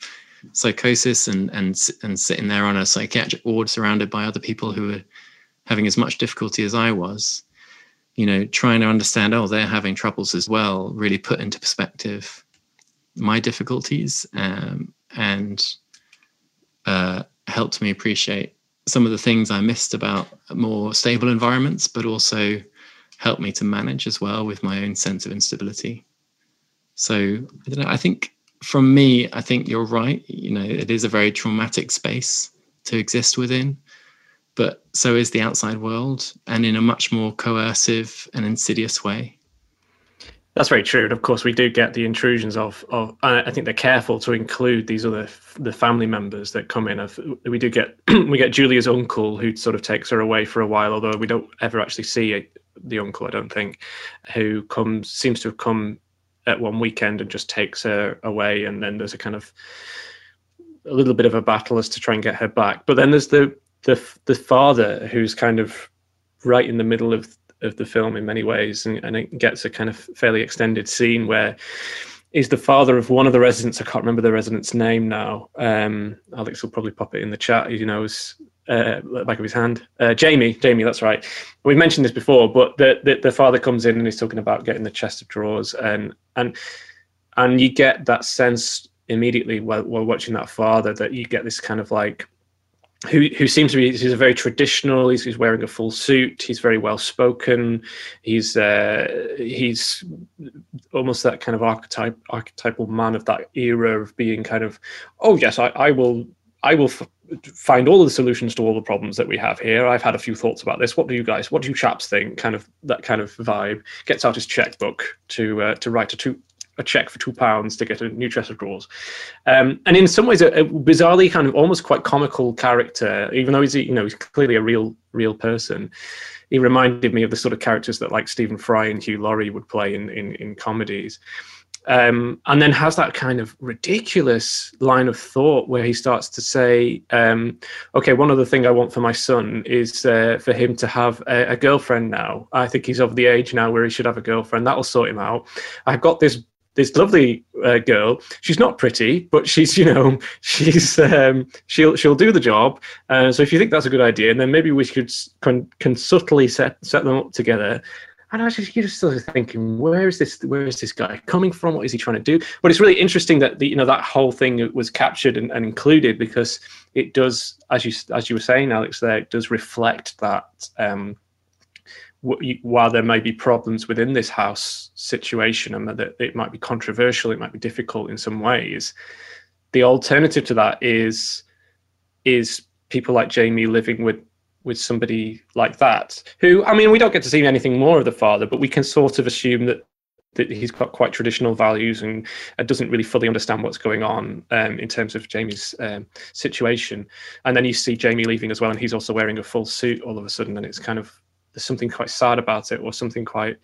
Speaker 2: psychosis and and and sitting there on a psychiatric ward surrounded by other people who were having as much difficulty as I was you know trying to understand oh they're having troubles as well really put into perspective my difficulties um, and uh, helped me appreciate some of the things I missed about more stable environments, but also helped me to manage as well with my own sense of instability. So I don't know. I think from me, I think you're right. You know, it is a very traumatic space to exist within, but so is the outside world, and in a much more coercive and insidious way.
Speaker 1: That's very true, and of course we do get the intrusions of of. I think they're careful to include these other the family members that come in. We do get we get Julia's uncle who sort of takes her away for a while, although we don't ever actually see a, the uncle. I don't think who comes seems to have come at one weekend and just takes her away, and then there's a kind of a little bit of a battle as to try and get her back. But then there's the the the father who's kind of right in the middle of of the film in many ways, and, and it gets a kind of fairly extended scene where he's the father of one of the residents. I can't remember the resident's name now. Um, Alex will probably pop it in the chat. He knows uh, back of his hand. Uh, Jamie, Jamie, that's right. We've mentioned this before, but the, the, the father comes in and he's talking about getting the chest of drawers, and and and you get that sense immediately while, while watching that father that you get this kind of like who who seems to be he's a very traditional he's, he's wearing a full suit he's very well spoken he's uh, he's almost that kind of archetype archetypal man of that era of being kind of oh yes i, I will i will f- find all the solutions to all the problems that we have here. I've had a few thoughts about this. What do you guys what do you chaps think? Kind of that kind of vibe. Gets out his checkbook to uh, to write a two a check for two pounds to get a new chest of drawers. Um, and in some ways, a, a, bizarrely kind of almost quite comical character, even though he's you know he's clearly a real real person. He reminded me of the sort of characters that like Stephen Fry and Hugh Laurie would play in in, in comedies. Um, and then has that kind of ridiculous line of thought where he starts to say, um, "Okay, one other thing I want for my son is uh, for him to have a, a, girlfriend now. I think he's of the age now where he should have a girlfriend. That'll sort him out. I've got this this lovely uh, girl. She's not pretty, but she's you know she's um, she'll she'll do the job. Uh, so if you think that's a good idea, and then maybe we could can, can subtly set set them up together. And I you're just sort of thinking, where is this? Where is this guy coming from? What is he trying to do? But it's really interesting that the, you know that whole thing was captured and, and included because it does, as you as you were saying, Alex, there it does reflect that um, while there may be problems within this house situation and that it might be controversial, it might be difficult in some ways, the alternative to that is is people like Jamie living with with somebody like that who I mean we don't get to see anything more of the father but we can sort of assume that that he's got quite traditional values and doesn't really fully understand what's going on um, in terms of Jamie's um, situation. And then you see Jamie leaving as well, and he's also wearing a full suit all of a sudden, and it's kind of there's something quite sad about it or something quite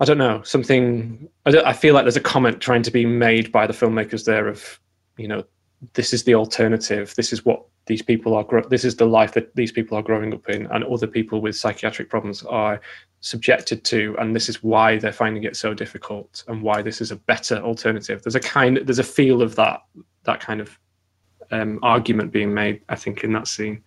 Speaker 1: I don't know something I, I feel like there's a comment trying to be made by the filmmakers there of you know this is the alternative this is what these people are this is the life that these people are growing up in and other people with psychiatric problems are subjected to and this is why they're finding it so difficult and why this is a better alternative. There's a kind there's a feel of that that kind of um, argument being made i think in that scene.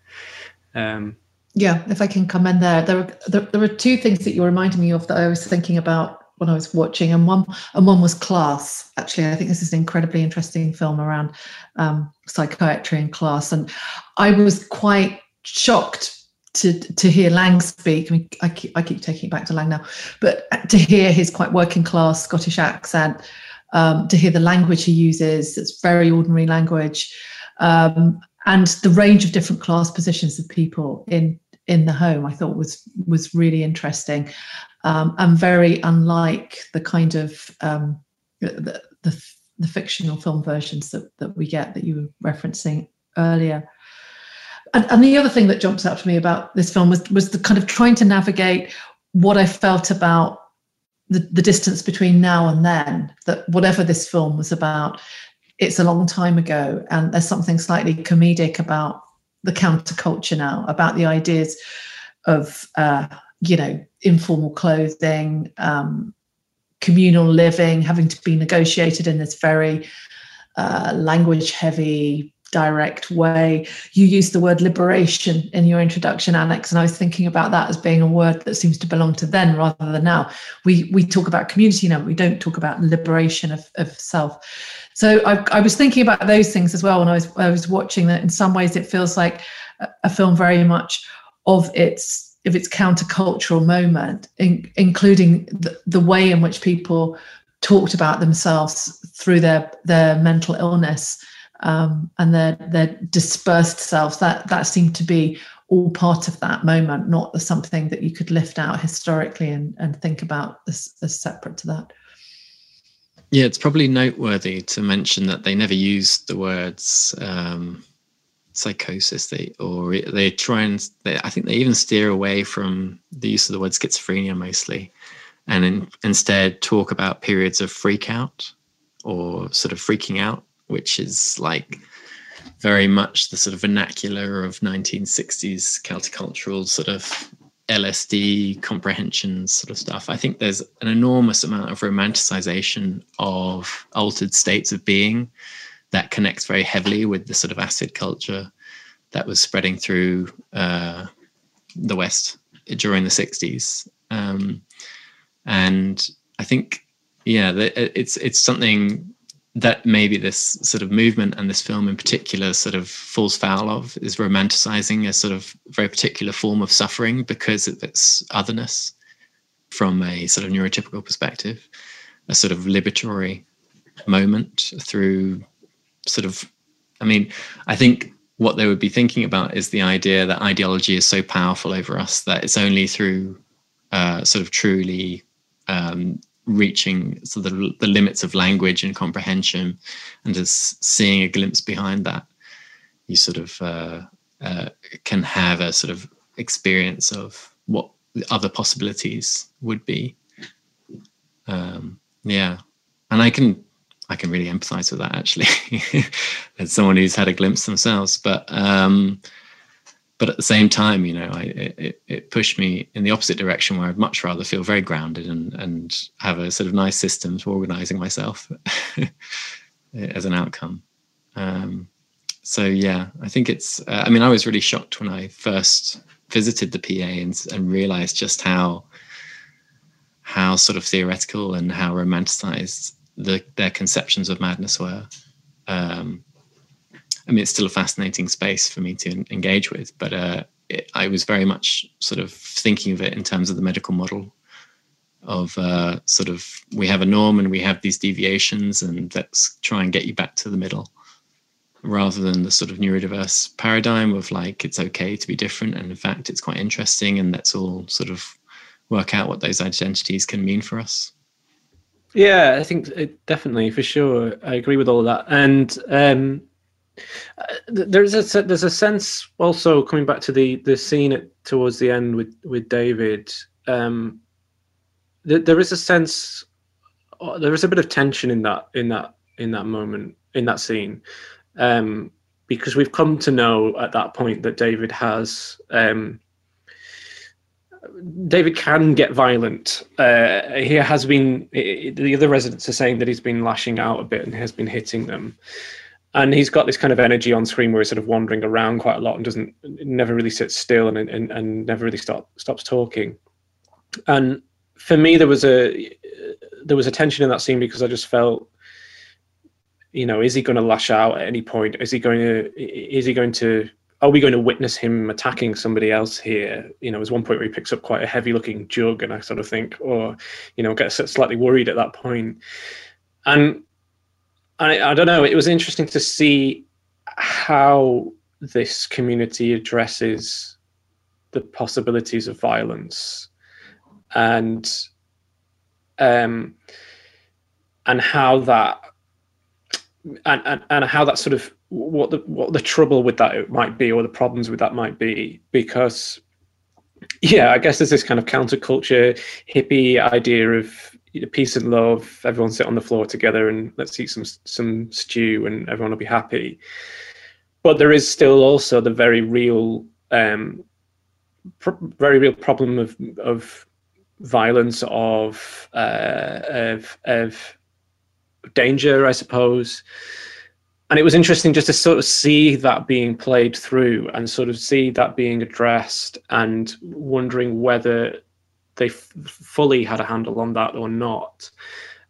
Speaker 1: Um,
Speaker 4: yeah, if I can come in there, there were there, there two things that you reminded me of that I was thinking about when I was watching, and one and one was class. Actually, I think this is an incredibly interesting film around um, psychiatry and class, and I was quite shocked to to hear Laing speak. I mean, I keep, I keep taking it back to Laing now, but to hear his quite working class Scottish accent, um, to hear the language he uses, it's very ordinary language. Um, and the range of different class positions of people in in the home I thought was was really interesting um, and very unlike the kind of um, the, the, the fictional film versions that that we get that you were referencing earlier. And, and the other thing that jumps out to me about this film was was the kind of trying to navigate what I felt about the, the distance between now and then. That whatever this film was about, it's a long time ago and there's something slightly comedic about the counterculture now about the ideas of uh, you know informal clothing um, communal living having to be negotiated in this very uh, language heavy direct way. You use the word liberation in your introduction alex and i was thinking about that as being a word that seems to belong to then rather than now. We we talk about community now we don't talk about liberation of, of self so I, I, was thinking about those things as well when I was I was watching that. In some ways, it feels like a, film very much of its of its countercultural moment, in, including the, the way in which people talked about themselves through their their mental illness um, and their their dispersed selves. That that seemed to be all part of that moment, not something that you could lift out historically and, and think about as, as separate to that.
Speaker 2: Yeah, it's probably noteworthy to mention that they never used the words um, psychosis. They or they try and they, I think they even steer away from the use of the word schizophrenia mostly, and in, instead talk about periods of freak out or sort of freaking out, which is like very much the sort of vernacular of 1960s countercultural sort of LSD comprehensions sort of stuff. I think there's an enormous amount of romanticization of altered states of being that connects very heavily with the sort of acid culture that was spreading through uh, the West during the 60s. Um, and I think, yeah, it's it's something that maybe this sort of movement and this film in particular sort of falls foul of is romanticizing a sort of very particular form of suffering because of its otherness from a sort of neurotypical perspective, a sort of liberatory moment through sort of, I mean, I think what they would be thinking about is the idea that ideology is so powerful over us that it's only through uh, sort of truly um, reaching so the, the limits of language and comprehension and just seeing a glimpse behind that you sort of uh, uh, can have a sort of experience of what the other possibilities would be. Um, yeah. And i can i can really empathize with that actually. As someone who's had a glimpse themselves. But um, but at the same time, you know, I, it, it pushed me in the opposite direction where I'd much rather feel very grounded and, and have a sort of nice system for organizing myself as an outcome. Um, so yeah, I think it's, uh, I mean, I was really shocked when I first visited the PA and, and realized just how, how sort of theoretical and how romanticized the, their conceptions of madness were. Um, I mean, it's still a fascinating space for me to engage with, but uh, it, I was very much sort of thinking of it in terms of the medical model of uh, sort of we have a norm and we have these deviations, and let's try and get you back to the middle, rather than the sort of neurodiverse paradigm of like it's okay to be different, and in fact it's quite interesting, and let's all sort of work out what those identities can mean for us.
Speaker 1: Yeah, I think it, definitely for sure. I agree with all that, and um, uh, there's a there's a sense also coming back to the the scene at, towards the end with with David. Um, th- there is a sense, uh, there is a bit of tension in that in that in that moment in that scene, um, because we've come to know at that point that David has. Um, David can get violent. Uh, he has been. The other residents are saying that he's been lashing out a bit and has been hitting them and he's got this kind of energy on screen where he's sort of wandering around quite a lot and doesn't never really sits still and and, and never really stop, stops talking. And for me there was a there was a tension in that scene because i just felt you know is he going to lash out at any point? Is he going to is he going to are we going to witness him attacking somebody else here? You know there's one point where he picks up quite a heavy looking jug and i sort of think or you know get slightly worried at that point. And I, I don't know. It was interesting to see how this community addresses the possibilities of violence and um and how that and, and, and how that sort of what the what the trouble with that might be or the problems with that might be because yeah i guess there's this kind of counterculture hippie idea of peace and love. Everyone sit on the floor together and let's eat some some stew, and everyone will be happy. But there is still also the very real, um, pr- very real problem of of violence, of uh, of of danger, I suppose. And it was interesting just to sort of see that being played through and sort of see that being addressed and wondering whether they f- fully had a handle on that or not.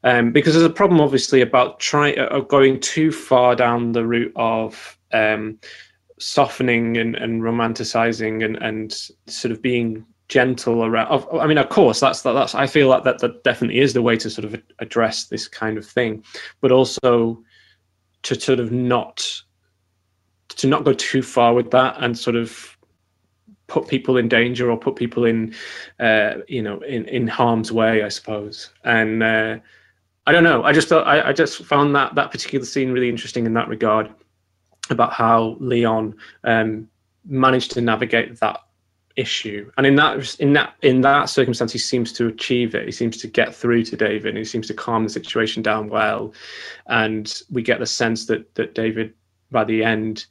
Speaker 1: Um, because there's a problem, obviously, about trying uh, going too far down the route of um, softening and, and romanticizing and, and sort of being gentle around. I mean, of course, that's that's. I feel like that that definitely is the way to sort of address this kind of thing, but also to sort of not to not go too far with that and sort of put people in danger or put people in, uh, you know, in, in harm's way, I suppose. And uh, I don't know. I just thought I, I just found that that particular scene really interesting in that regard about how Leon um, managed to navigate that issue and in that in that in that circumstance he seems to achieve it he seems to get through to david he seems to calm the situation down well and we get the sense that that david by the end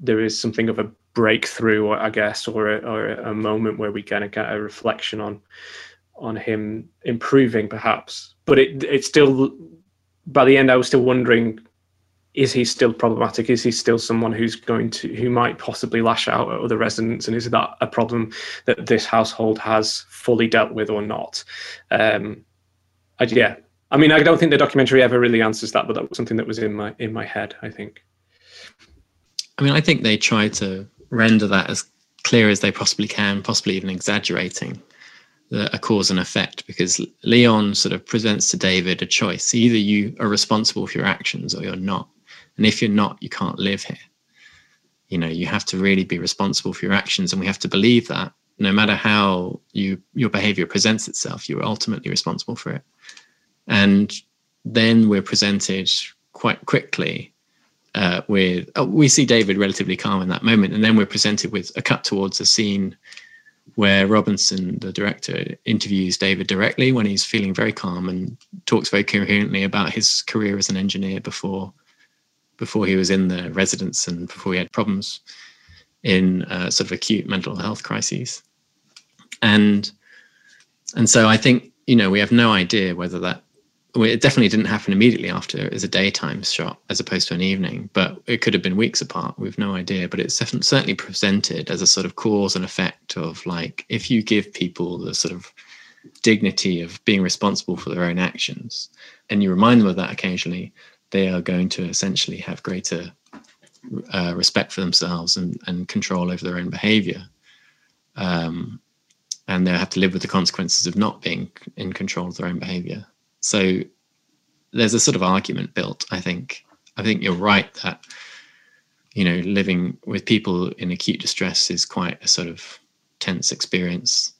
Speaker 1: there is something of a breakthrough, I guess, or a, or a moment where we kind of get a reflection on on him improving, perhaps. But it it's still by the end, I was still wondering: is he still problematic? Is he still someone who's going to who might possibly lash out at other residents? And is that a problem that this household has fully dealt with or not? Um, I, yeah, I mean, I don't think the documentary ever really answers that, but that was something that was in my in my head. I think.
Speaker 2: I mean, I think they try to render that as clear as they possibly can, possibly even exaggerating the, a cause and effect, because Leon sort of presents to David a choice: either you are responsible for your actions, or you're not. And if you're not, you can't live here. You know, you have to really be responsible for your actions, and we have to believe that no matter how you your behavior presents itself, you're ultimately responsible for it. And then we're presented quite quickly uh, with oh, we see David relatively calm in that moment, and then we're presented with a cut towards a scene where Robinson, the director, interviews David directly when he's feeling very calm and talks very coherently about his career as an engineer before before he was in the residence and before he had problems in uh, sort of acute mental health crises. And and so I think you know we have no idea whether that it definitely didn't happen immediately after as a daytime shot as opposed to an evening, but it could have been weeks apart. We've no idea, but it's certainly presented as a sort of cause and effect of like if you give people the sort of dignity of being responsible for their own actions and you remind them of that occasionally, they are going to essentially have greater uh, respect for themselves and, and control over their own behavior. Um, and they'll have to live with the consequences of not being in control of their own behavior. So there's a sort of argument built, I think. I think you're right that, you know, living with people in acute distress is quite a sort of tense experience.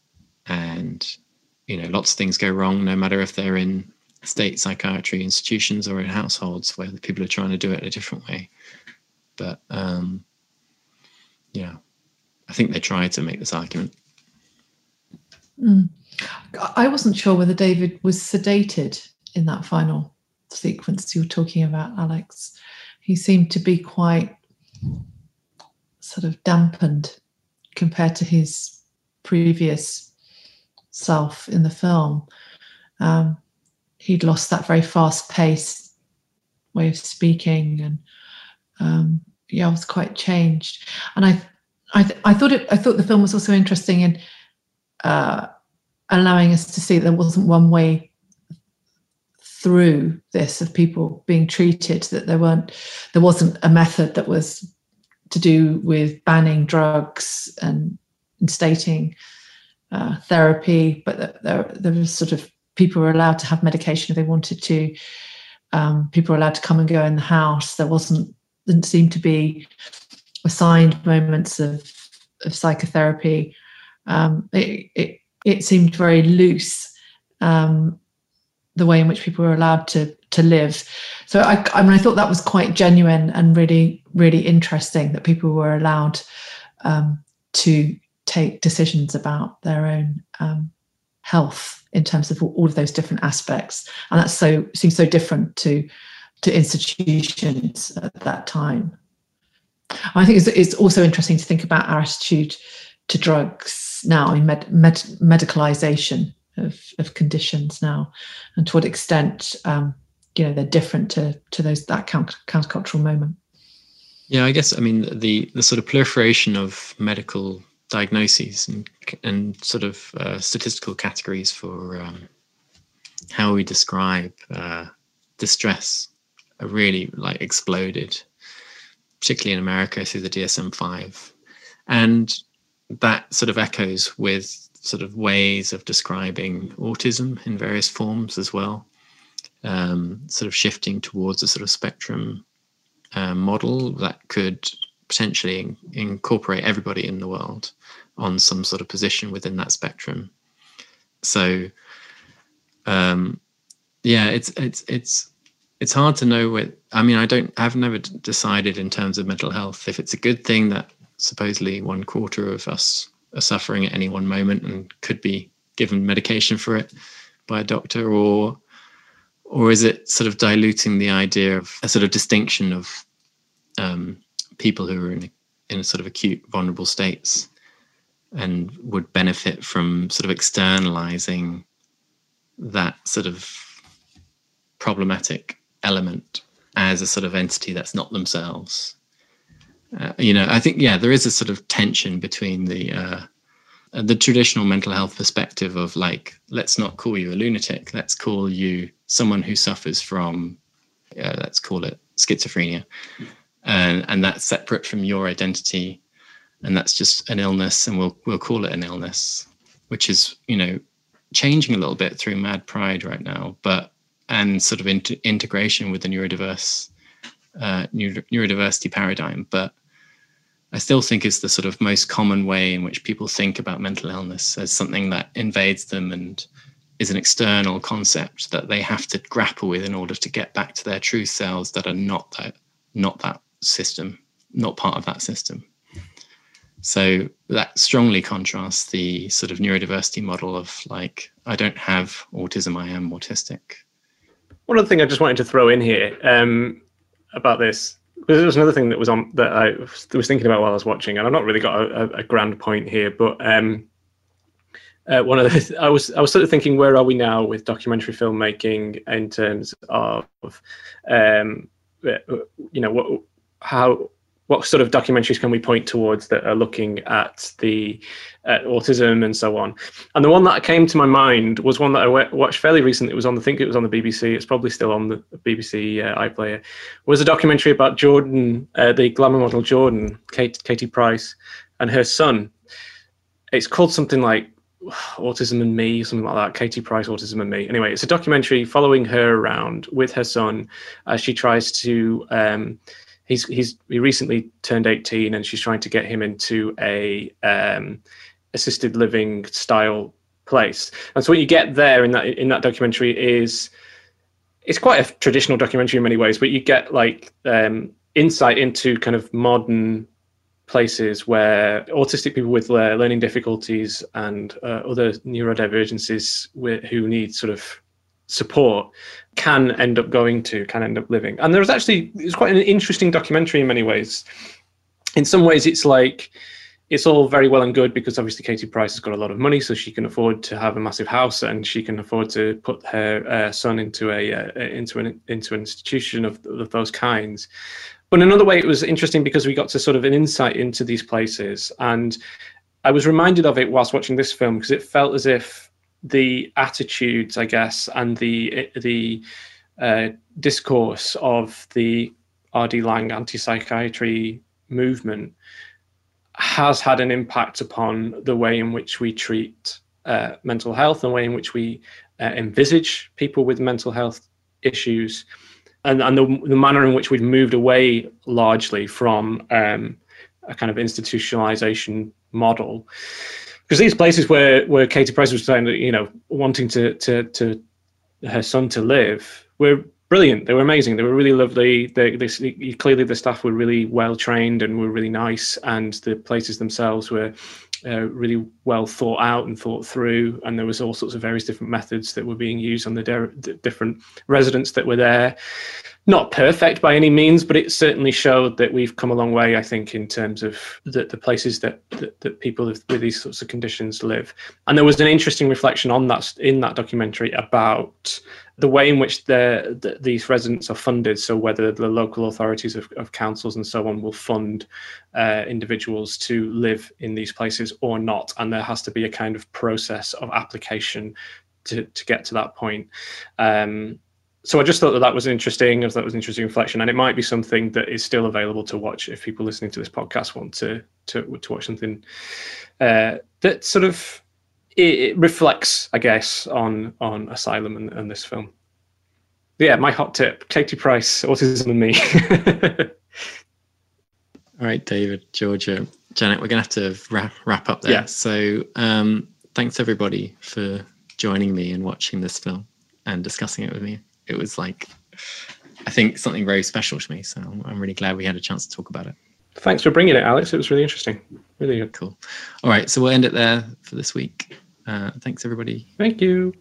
Speaker 2: And, you know, lots of things go wrong, no matter if they're in state psychiatry institutions or in households where the people are trying to do it a different way. But um, yeah, I think they try to make this argument.
Speaker 4: Mm. I wasn't sure whether David was sedated in that final sequence you were talking about, Alex. He seemed to be quite sort of dampened compared to his previous self in the film. Um, he'd lost that very fast paced way of speaking and um, yeah, I was quite changed. And I, I, th- I thought it. I thought the film was also interesting in uh, allowing us to see that there wasn't one way through this of people being treated. That there weren't, there wasn't a method that was to do with banning drugs and instating uh, therapy, but that there, there was sort of people were allowed to have medication if they wanted to. Um, people were allowed to come and go in the house. There wasn't didn't seem to be assigned moments of of psychotherapy. Um, it, it, it seemed very loose um, the way in which people were allowed to to live. So I, I mean, I thought that was quite genuine and really really interesting that people were allowed um, to take decisions about their own um, health in terms of all of those different aspects, and that so seems so different to to institutions at that time. I think it's, it's also interesting to think about our attitude to drugs now, in med, med, medicalization of, of conditions now, and to what extent um, you know they're different to to those that counter, countercultural moment.
Speaker 2: Yeah, I guess I mean the the sort of proliferation of medical diagnoses and and sort of uh, statistical categories for um, how we describe uh, distress are really like exploded, particularly in America through the DSM five, and that sort of echoes with sort of ways of describing autism in various forms as well. Um, sort of shifting towards a sort of spectrum uh, model that could potentially in- incorporate everybody in the world on some sort of position within that spectrum. So, um, yeah, it's it's it's it's hard to know what i mean i don't i've never decided in terms of mental health if it's a good thing that supposedly one quarter of us are suffering at any one moment and could be given medication for it by a doctor or or is it sort of diluting the idea of a sort of distinction of um, people who are in, in a sort of acute vulnerable states and would benefit from sort of externalizing that sort of problematic element as a sort of entity that's not themselves. Uh, you know, I think yeah, there is a sort of tension between the uh, the traditional mental health perspective of like, let's not call you a lunatic, let's call you someone who suffers from, uh, let's call it schizophrenia, and and that's separate from your identity, and that's just an illness, and we'll we'll call it an illness, which is you know changing a little bit through Mad Pride right now, but and sort of integration with the neurodiverse uh, neuro- neurodiversity paradigm, but I still think it's the sort of most common way in which people think about mental illness as something that invades them and is an external concept that they have to grapple with in order to get back to their true selves that are not that not that system, not part of that system. So that strongly contrasts the sort of neurodiversity model of like, I don't have autism, I am autistic.
Speaker 1: One other thing I just wanted to throw in here um, about this there was another thing that was on that I was thinking about while I was watching, and I've not really got a, a grand point here, but um, uh, one of the I was I was sort of thinking, where are we now with documentary filmmaking in terms of, um, uh, you know, what how what sort of documentaries can we point towards that are looking at the at autism and so on? And the one that came to my mind was one that I watched fairly recently. It was on, I think it was on the BBC. It's probably still on the BBC uh, iPlayer. It was a documentary about Jordan, uh, the glamour model Jordan, Kate, Katie Price, and her son. It's called something like Autism and Me, something like that. Katie Price, Autism and Me. Anyway, it's a documentary following her around with her son as she tries to. Um, he's he's he recently turned 18 and she's trying to get him into a um, assisted living style place. And so what you get there in that in that documentary is it's quite a traditional documentary in many ways but you get like um, insight into kind of modern places where autistic people with uh, learning difficulties and uh, other neurodivergencies who need sort of support can end up going to, can end up living. And there was actually it's quite an interesting documentary in many ways. In some ways, it's like it's all very well and good because obviously Katie Price has got a lot of money, so she can afford to have a massive house and she can afford to put her uh, son into a uh, into an into an institution of, of those kinds. But another way, it was interesting because we got to sort of an insight into these places, and I was reminded of it whilst watching this film because it felt as if the attitudes, I guess, and the the uh, discourse of the R.D. Laing anti-psychiatry movement has had an impact upon the way in which we treat uh, mental health, the way in which we uh, envisage people with mental health issues, and, and the, the, manner in which we've moved away largely from um, a kind of institutionalization model because these places where where Katie Price was saying that you know wanting to to to her son to live were brilliant. They were amazing. They were really lovely. They, they clearly the staff were really well trained and were really nice, and the places themselves were uh, really well thought out and thought through. And there was all sorts of various different methods that were being used on the de- different residents that were there not perfect by any means, but it certainly showed that we've come a long way, I think, in terms of the, the places that, that, that people with these sorts of conditions live. And there was an interesting reflection on that in that documentary about the way in which the, the, these residents are funded. So whether the local authorities of, of councils and so on will fund uh, individuals to live in these places or not, and there has to be a kind of process of application to, to get to that point. Um, so I just thought that that was interesting. I thought that was an interesting reflection, and it might be something that is still available to watch if people listening to this podcast want to to, to watch something uh, that sort of it, it, reflects, I guess, on on asylum and, and this film. But yeah, my hot tip: Katie Price, Autism and Me.
Speaker 2: All right, David, Georgia, Janet, we're gonna have to wrap, wrap up there. Yeah. So um, thanks everybody for joining me and watching this film and discussing it with me it was like I think something very special to me. So I'm really glad we had a chance to talk about it.
Speaker 1: Thanks for bringing it, Alex. It was really interesting. Really good.
Speaker 2: Cool. All right, so we'll end it there for this week. Uh, thanks, everybody.
Speaker 1: Thank you.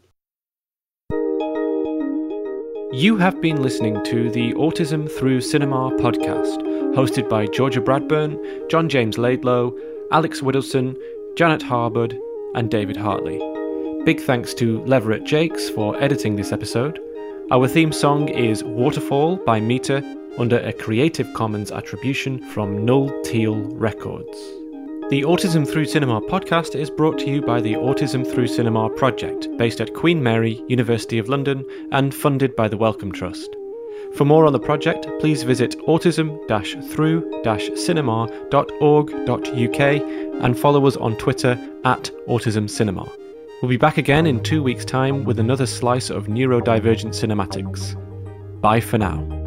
Speaker 1: You have been listening to the Autism Through Cinema podcast, hosted by Georgia Bradburn, John James Laidlow, Alex Widdowson, Janet Harbord, and David Hartley. Big thanks to Leverett Jakes for editing this episode. Our theme song is Waterfall by Meter under a Creative Commons attribution from Null Teal Records. The Autism Through Cinema podcast is brought to you by the Autism Through Cinema project, based at Queen Mary, University of London, and funded by the Wellcome Trust. For more on the project, please visit autism through cinema.org.uk and follow us on Twitter at Autism Cinema. We'll be back again in two weeks' time with another slice of neurodivergent cinematics. Bye for now.